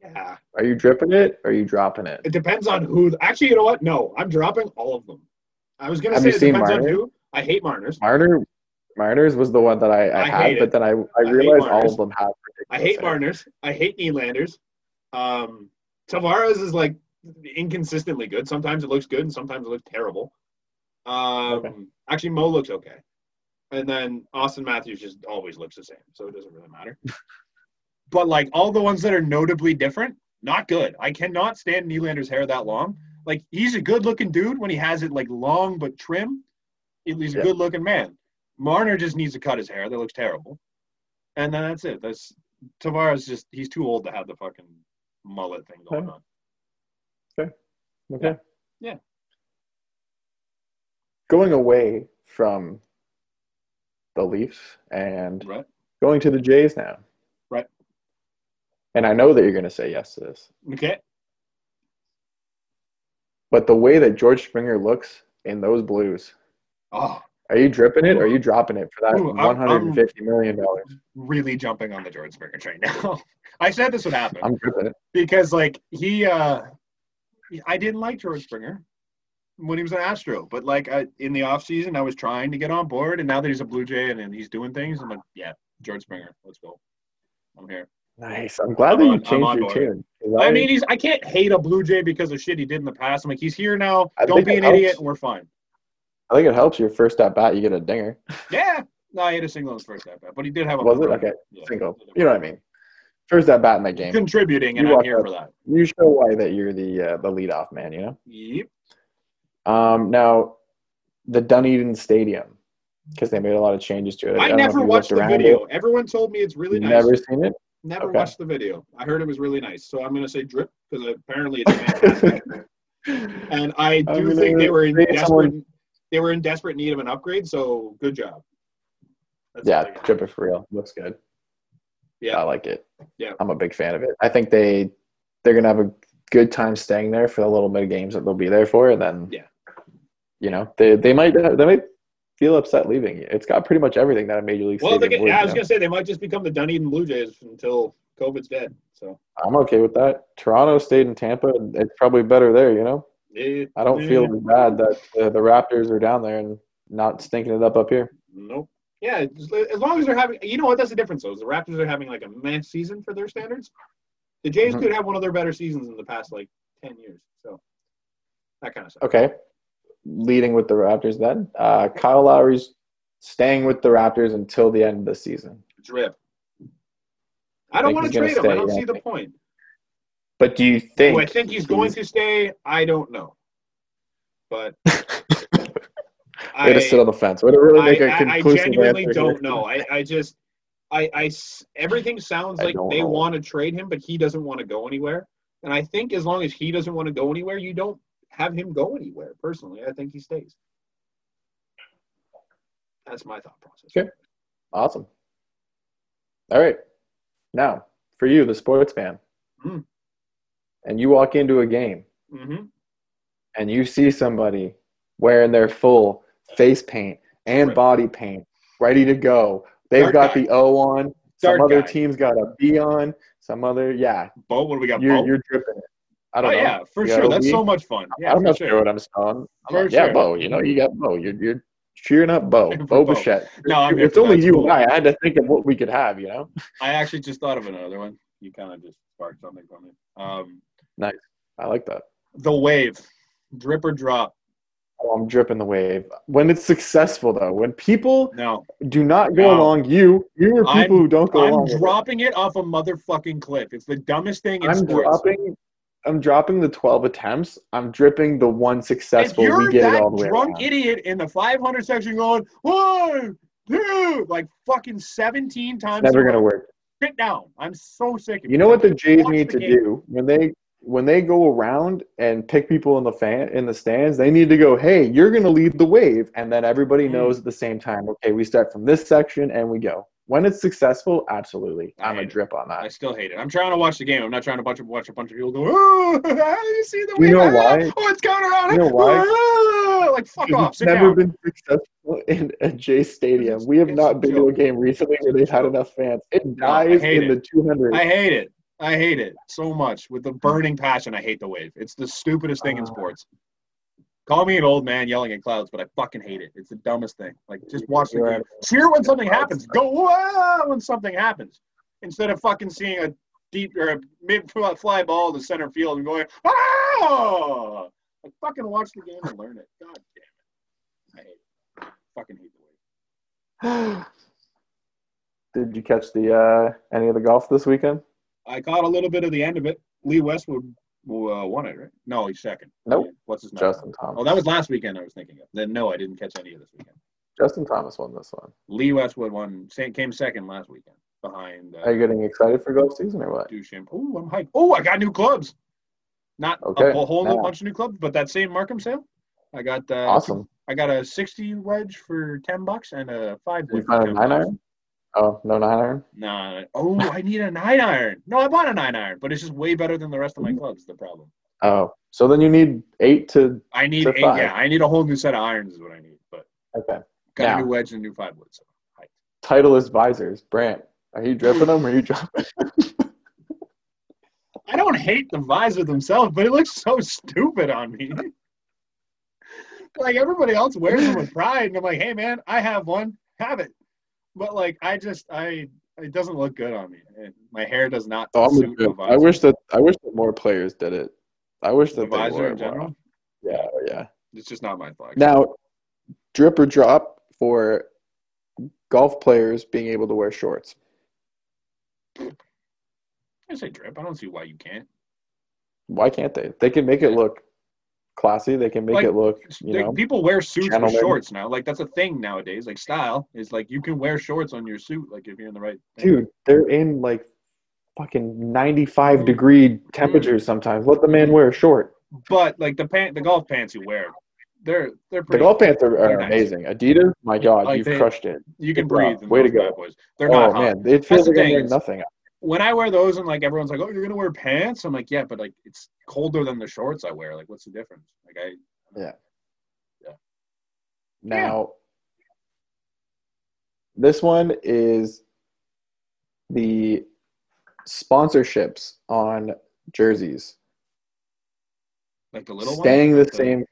Yeah. Are you dripping it? Or are you dropping it? It depends on who. Actually, you know what? No, I'm dropping all of them. I was gonna Have say it seen depends on who. I hate Marner's. Marner Marner's was the one that I, I, I had, but then I, I hate realized all of them have I hate hair. Marner's. I hate Nylanders. Um, Tavares is like inconsistently good. Sometimes it looks good, and sometimes it looks terrible. Um, Okay. actually, Mo looks okay, and then Auston Matthews just always looks the same, so it doesn't really matter. but like all the ones that are notably different, not good. I cannot stand Nylander's hair that long. Like he's a good-looking dude when he has it like long but trim. He's a Yeah. good-looking man. Marner just needs to cut his hair. That looks terrible. And then that's it. That's Tavares. Just he's too old to have the fucking mullet thing going on. Okay. Okay. Yeah. Going away from the Leafs and Right. going to the Jays now. Right. And I know that you're going to say yes to this. Okay. But the way that George Springer looks in those blues, Oh, are you dripping it or are you dropping it for that Ooh, one hundred and fifty million dollars? really jumping on the George Springer train now. I said this would happen I'm dripping it. because, like, he, uh, I didn't like George Springer when he was an Astro, but like I, in the off season, I was trying to get on board, and now that he's a Blue Jay and, and he's doing things, I'm like, yeah, George Springer, let's go. I'm here. Nice. I'm glad I'm that you on- changed your tune. I mean, he's I can't hate a Blue Jay because of shit he did in the past. I'm like, he's here now. I Don't be an idiot, helps. and we're fine. I think it helps your first at bat, you get a dinger. Yeah. No, he hit a single in his first at bat, but he did have a Was it? Okay. Yeah. Single. You know what I mean? First at bat in that game. Contributing, and You I'm here up. for that. You show why that you're the uh, the leadoff man, you know? Yep. Um, now, the Dunedin Stadium, because they made a lot of changes to it. I if never watched the video. it. Everyone told me it's really nice. Never seen it? Never Okay. watched the video. I heard it was really nice, so I'm gonna say drip because apparently it's fantastic. and I do I'm think they were in desperate. someone- They were in desperate need of an upgrade. So good job. That's Yeah, drip it for real. Looks good. Yeah. I like it. Yeah. I'm a big fan of it. I think they they're gonna have a good time staying there for the little bit of games that they'll be there for, and then Yeah. You know they they might they might feel upset leaving. It's got pretty much everything that a major league Well, they, get- would. yeah, I was you know? gonna say they might just become the Dunedin Blue Jays until COVID's dead. So I'm okay with that. Toronto stayed in Tampa. and It's probably better there. You know, eh, I don't feel as bad that uh, the Raptors are down there and not stinking it up up here. Nope. Yeah, just as long as they're having, you know what? That's the difference. Though, is the Raptors are having like a meh season for their standards. The Jays Mhm. could have one of their better seasons in the past like ten years. So that kind of stuff. Okay, leading with the Raptors then. Uh, Kyle Lowry's staying with the Raptors until the end of the season. Drip. I don't want to trade him. I don't yeah, see the point. But do you think? Do I think he's going to stay? I don't know. But I, Way to sit on the fence. Way to really make a I, I, I conclusive genuinely answer don't here. know. I, I just, I, I everything sounds like they know. want to trade him, but he doesn't want to go anywhere. And I think as long as he doesn't want to go anywhere, you don't have him go anywhere. Personally, I think he stays. That's my thought process. Okay. Awesome. All right. Now, for you, the sports fan, Hmm. and you walk into a game Mm-hmm. and you see somebody wearing their full face paint and Right. body paint, ready to go. They've Dark got guy. the O on. Some Dark other guy. team's got a B on. Some other, yeah. Bo, what do we got? You're, you're dripping it. I oh don't know. yeah, for You sure. That's so much fun. Yeah, I'm not sure. sure what I'm. I'm For like, yeah, sure. Bo. You know, you got Bo. You're, you're cheering up Bo. Bo. Bichette. No, I'm it's only you Cool. and I. I had to think of what we could have, you know? I actually just thought of another one. You kind of just sparked something for me. Um, nice. I like that. the wave, drip or drop. Oh, I'm dripping the wave. When it's successful, though, when people No, do not go No. along, you, you are people I'm- who don't go along. I'm along. it. dropping it off a motherfucking cliff. It's the dumbest thing in I'm sports. dropping. I'm dropping the 12 attempts. I'm dripping the one if successful. you're We get it all the way drunk around. idiot in the 500 section going one, two, like fucking 17 times, Never gonna work. sit down. I'm so sick of You know what the Jays need the to game. do when they when they go around and pick people in the fan in the stands? They need to go, "Hey, you're gonna lead the wave," and then everybody Mm. knows at the same time. Okay, we start from this section and we go. When it's successful, absolutely, I I'm a hate it. drip on that. I still hate it. I'm trying to watch the game. I'm not trying to watch, watch a bunch of people go, oh, you see the You know? Ah, why? Oh, it's going around. You know why? Ah, like, fuck off. It's Sit never down. been successful in a Jay Stadium. It's- We have not been to a game recently where they've had enough fans. It dies hate in it. the 200. I hate it. I hate it so much with the burning passion. I hate the wave. It's the stupidest thing in Uh. sports. Call me an old man yelling at clouds, but I fucking hate it. It's the dumbest thing. Like, just watch the game. Cheer when something happens. Go when something happens, instead of fucking seeing a deep or a mid fly ball to center field and going ah. Like, fucking watch the game and learn it. God damn it. I hate it. Fucking hate the wave. Did you catch the uh, any of the golf this weekend? I caught a little bit of the end of it. Lee Westwood uh, won it, right? No, he's second. Nope. What's his name? Justin Thomas. Oh, that was last weekend I was thinking of. Then no, I didn't catch any of this weekend. Justin Thomas won this one. Lee Westwood won, came second last weekend behind uh, Are you getting excited for golf season or what? DeChambeau. Oh, I'm hyped. Oh, I got new clubs. Not Okay, a whole now. bunch of new clubs, but that same Markham sale. I got uh, Awesome. I got a 60 wedge for 10 bucks and a five You wood for found a nine bucks. iron? Oh, no nine iron. Nah. Oh, I need a nine iron. No, I bought a nine iron, but it's just way better than the rest of my mm-hmm. clubs. The problem. Oh, so then you need eight to. I need To eight, five. yeah, I need a whole new set of irons is what I need. But Okay. got Now. a new wedge and a new five wood. So Titleist visors. Brant, are you dripping them or are you dropping? I don't hate the visor themselves, but it looks so stupid on me. like everybody else wears them with pride, and I'm like, hey man, I have one, have it. But like, I just, I, it doesn't look good on me. My hair does not Oh, I'm suit the I wish that I wish that more players did it. I wish that they visor wore in general. Yeah, oh, yeah. It's just not my flag. Now, drip or drop for golf players being able to wear shorts. I say drip. I don't see why you can't. Why can't they? They can make it look classy. They can make Like, it look, you Like, know. people wear suits gentleman. with shorts now. Like that's a thing nowadays. Like style is like you can wear shorts on your suit. Like if you're in the right. thing. Dude, they're in like fucking 95 Mm. degree temperatures sometimes. Let the man wear a short. But like the pant, the golf pants you wear, they're they're pretty. The golf pants are, They're nice. amazing. Adidas, my God, Like you've they- crushed it. You can Good breathe. In Way to go. boys. They're oh not hot. man, it feels the like I'm thing wearing is- nothing. When I wear those and like everyone's like, "Oh, you're gonna wear pants," I'm like, "Yeah, but like it's colder than the shorts I wear. Like, what's the difference?" Like I. Yeah. Yeah. Now, this one is the sponsorships on jerseys Like the little staying the same.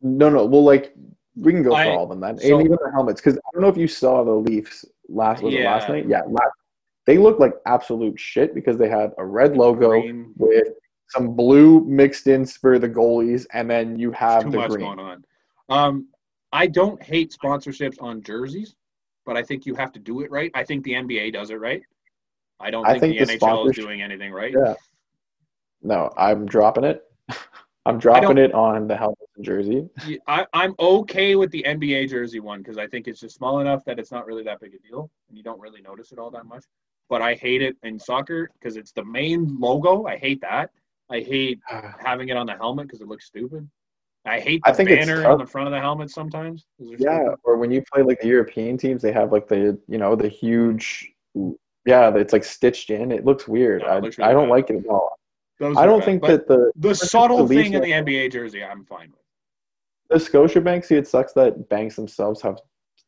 No, no. Well, like we can go I- for all of them then, so- and even the helmets. Because I don't know if you saw the Leafs last was it last night? Yeah, last. They looked like absolute shit because they had a red logo Green. with some blue mixed in for the goalies, and then you have too the much green. going on. Um, I don't hate sponsorships on jerseys, but I think you have to do it right. I think the NBA does it right. I don't I think, think the, the NHL is doing anything right. Yeah. No, I'm dropping it. I'm dropping it on the helmet and jersey. I, I'm okay with the NBA jersey one because I think it's just small enough that it's not really that big a deal and you don't really notice it all that much. But I hate it in soccer because it's the main logo. I hate that. I hate uh, having it on the helmet because it looks stupid. I hate the I think it's banner on the front of the helmet sometimes. Yeah, stupid. or when you play like the European teams, they have like the you know the huge, yeah, it's like stitched in. It looks weird. No, it I, looks really I don't bad. like it at all. Those I don't bad. think But that the the Leafs subtle thing in the NBA jersey, I'm fine with. the Scotiabank. See, it sucks that banks themselves have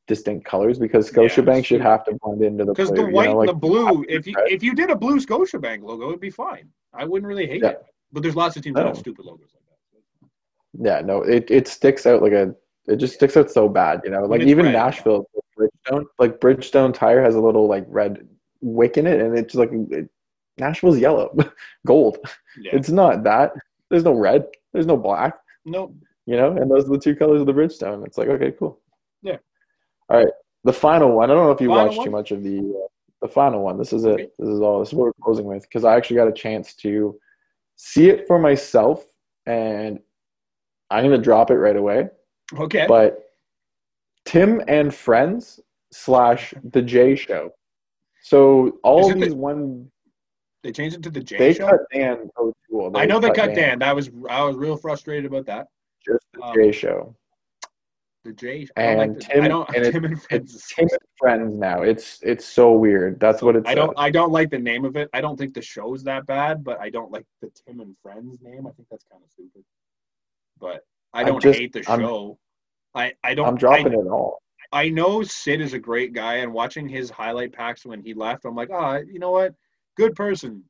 distinct colors because Yeah, Scotiabank it's should have to blend into the Because the player, you white, know, like- the blue, if you if you did a blue Scotiabank logo, it'd be fine. I wouldn't really hate Yeah. it. But there's lots of teams that have stupid logos like that. Yeah, no, it, it sticks out like a it just sticks out so bad, you know. Like even red. Nashville, Bridgestone, like Bridgestone tire has a little like red wick in it, and it's like it, Nashville's yellow, gold. Yeah. It's not that. There's no red. There's no black. no, You know, and those are the two colors of the Bridgestone. It's like okay, cool. All right, the final one. I don't know if you Final watched one? too much of the uh, the final one. This is it. Okay. This is all. This is what we're closing with because I actually got a chance to see it for myself, and I'm gonna drop it right away okay. but Tim and Friends slash the Jay Show. So all it the- these one they changed it to the Jay Show. they show. cut Dan O'Toole. I know they cut Dan. That was I was real frustrated about that. Just the Um, Jay Show. The J. I don't like And the- Tim- and Tim and It's Friends. Tim and Friends now. It's it's so weird. That's what it's. I don't. I don't like the name of it. I don't think the show's that bad, but I don't like the Tim and Friends name. I think that's kind of stupid. But I don't just- hate the I'm- show. I I don't. I'm dropping I, it all. I know Sid is a great guy, and watching his highlight packs when he left, I'm like, oh, you know what? Good person.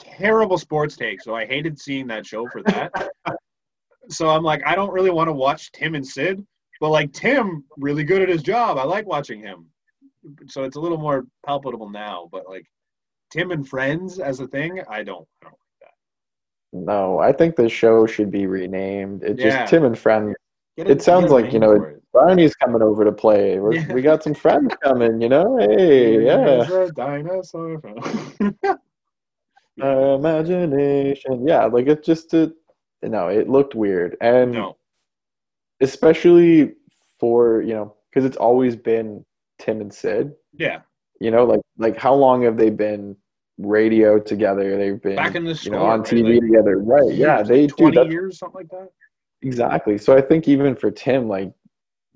Terrible sports take. So I hated seeing that show for that. so I'm like, I don't really want to watch Tim and Sid, but like Tim, really good at his job. I like watching him. So it's a little more palpable now, but like Tim and Friends as a thing, I don't. I don't like that. No, I think the show should be renamed. It Yeah. just Tim and Friends. A- It sounds like, you know. Barney's coming over to play. We're, Yeah. We got some friends coming. You know, hey, yeah. There's a dinosaur. Imagination. Yeah, like it just it, no, it looked weird, and no. Especially for you know because it's always been Tim and Sid. Yeah. You know, like like how long have they been radio together. They've been Back in the you know on right? TV Like, together. Right? Yeah, they do. twenty That's years, something like that. exactly. So I think even for Tim, like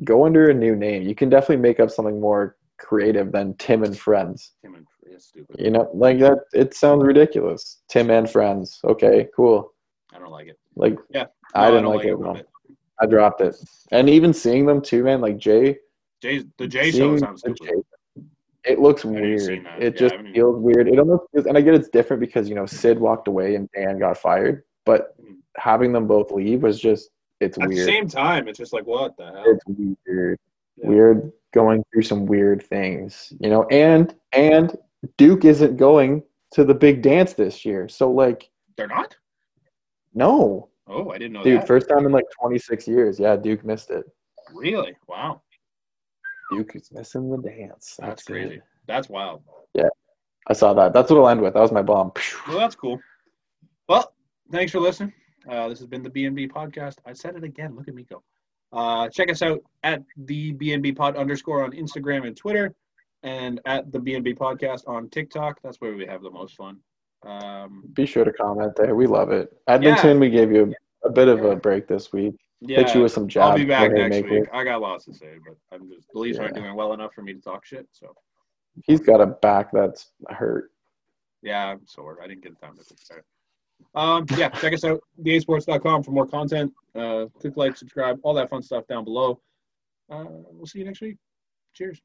go under a new name. You can definitely make up something more creative than Tim and Friends. Tim and it's stupid. You know, like that. It sounds ridiculous. Tim and Friends. Okay, cool. I don't like it. Like Yeah. I didn't don't like, it. one no. bit. I dropped it. And even seeing them too, man. Like Jay, Jay's the Jay show sounds stupid. Jay- it looks weird. It Yeah, just even- feels weird. It almost feels, and I get it's different because you know Sid walked away and Dan got fired, but Mhm. having them both leave was just it's At the weird. same time, it's just like what the hell? It's weird. Yeah. Weird going through some weird things, you know. And and Duke isn't going to the big dance this year, so like They're not. no, Oh, I didn't know dude. that. First time in like 26 years. Yeah, Duke missed it. Really? Wow. Duke is missing the dance. That's good. crazy. That's wild. Yeah, I saw that. That's what I'll end with. That was my bomb. Well, that's cool. Well, thanks for listening. Uh, this has been the BNB podcast. I said it again. Look at me go. Uh, check us out at the BNB pod underscore on Instagram and Twitter, and at the BNB podcast on TikTok. That's where we have the most fun. Um, Be sure to comment there. We love it. Edmonton, we gave you a, a bit of Yeah. a break this week. yeah, Hit you with some jabs. I'll be back next week. I got lots to say, but I'm just the Leafs aren't doing well enough for me to talk shit. So He's got a back that's hurt. yeah, I'm sore. I didn't get time to fix that. Um, yeah, check us out, theehsports.com for more content. Uh, click like, subscribe, all that fun stuff down below. Uh, we'll see you next week. Cheers.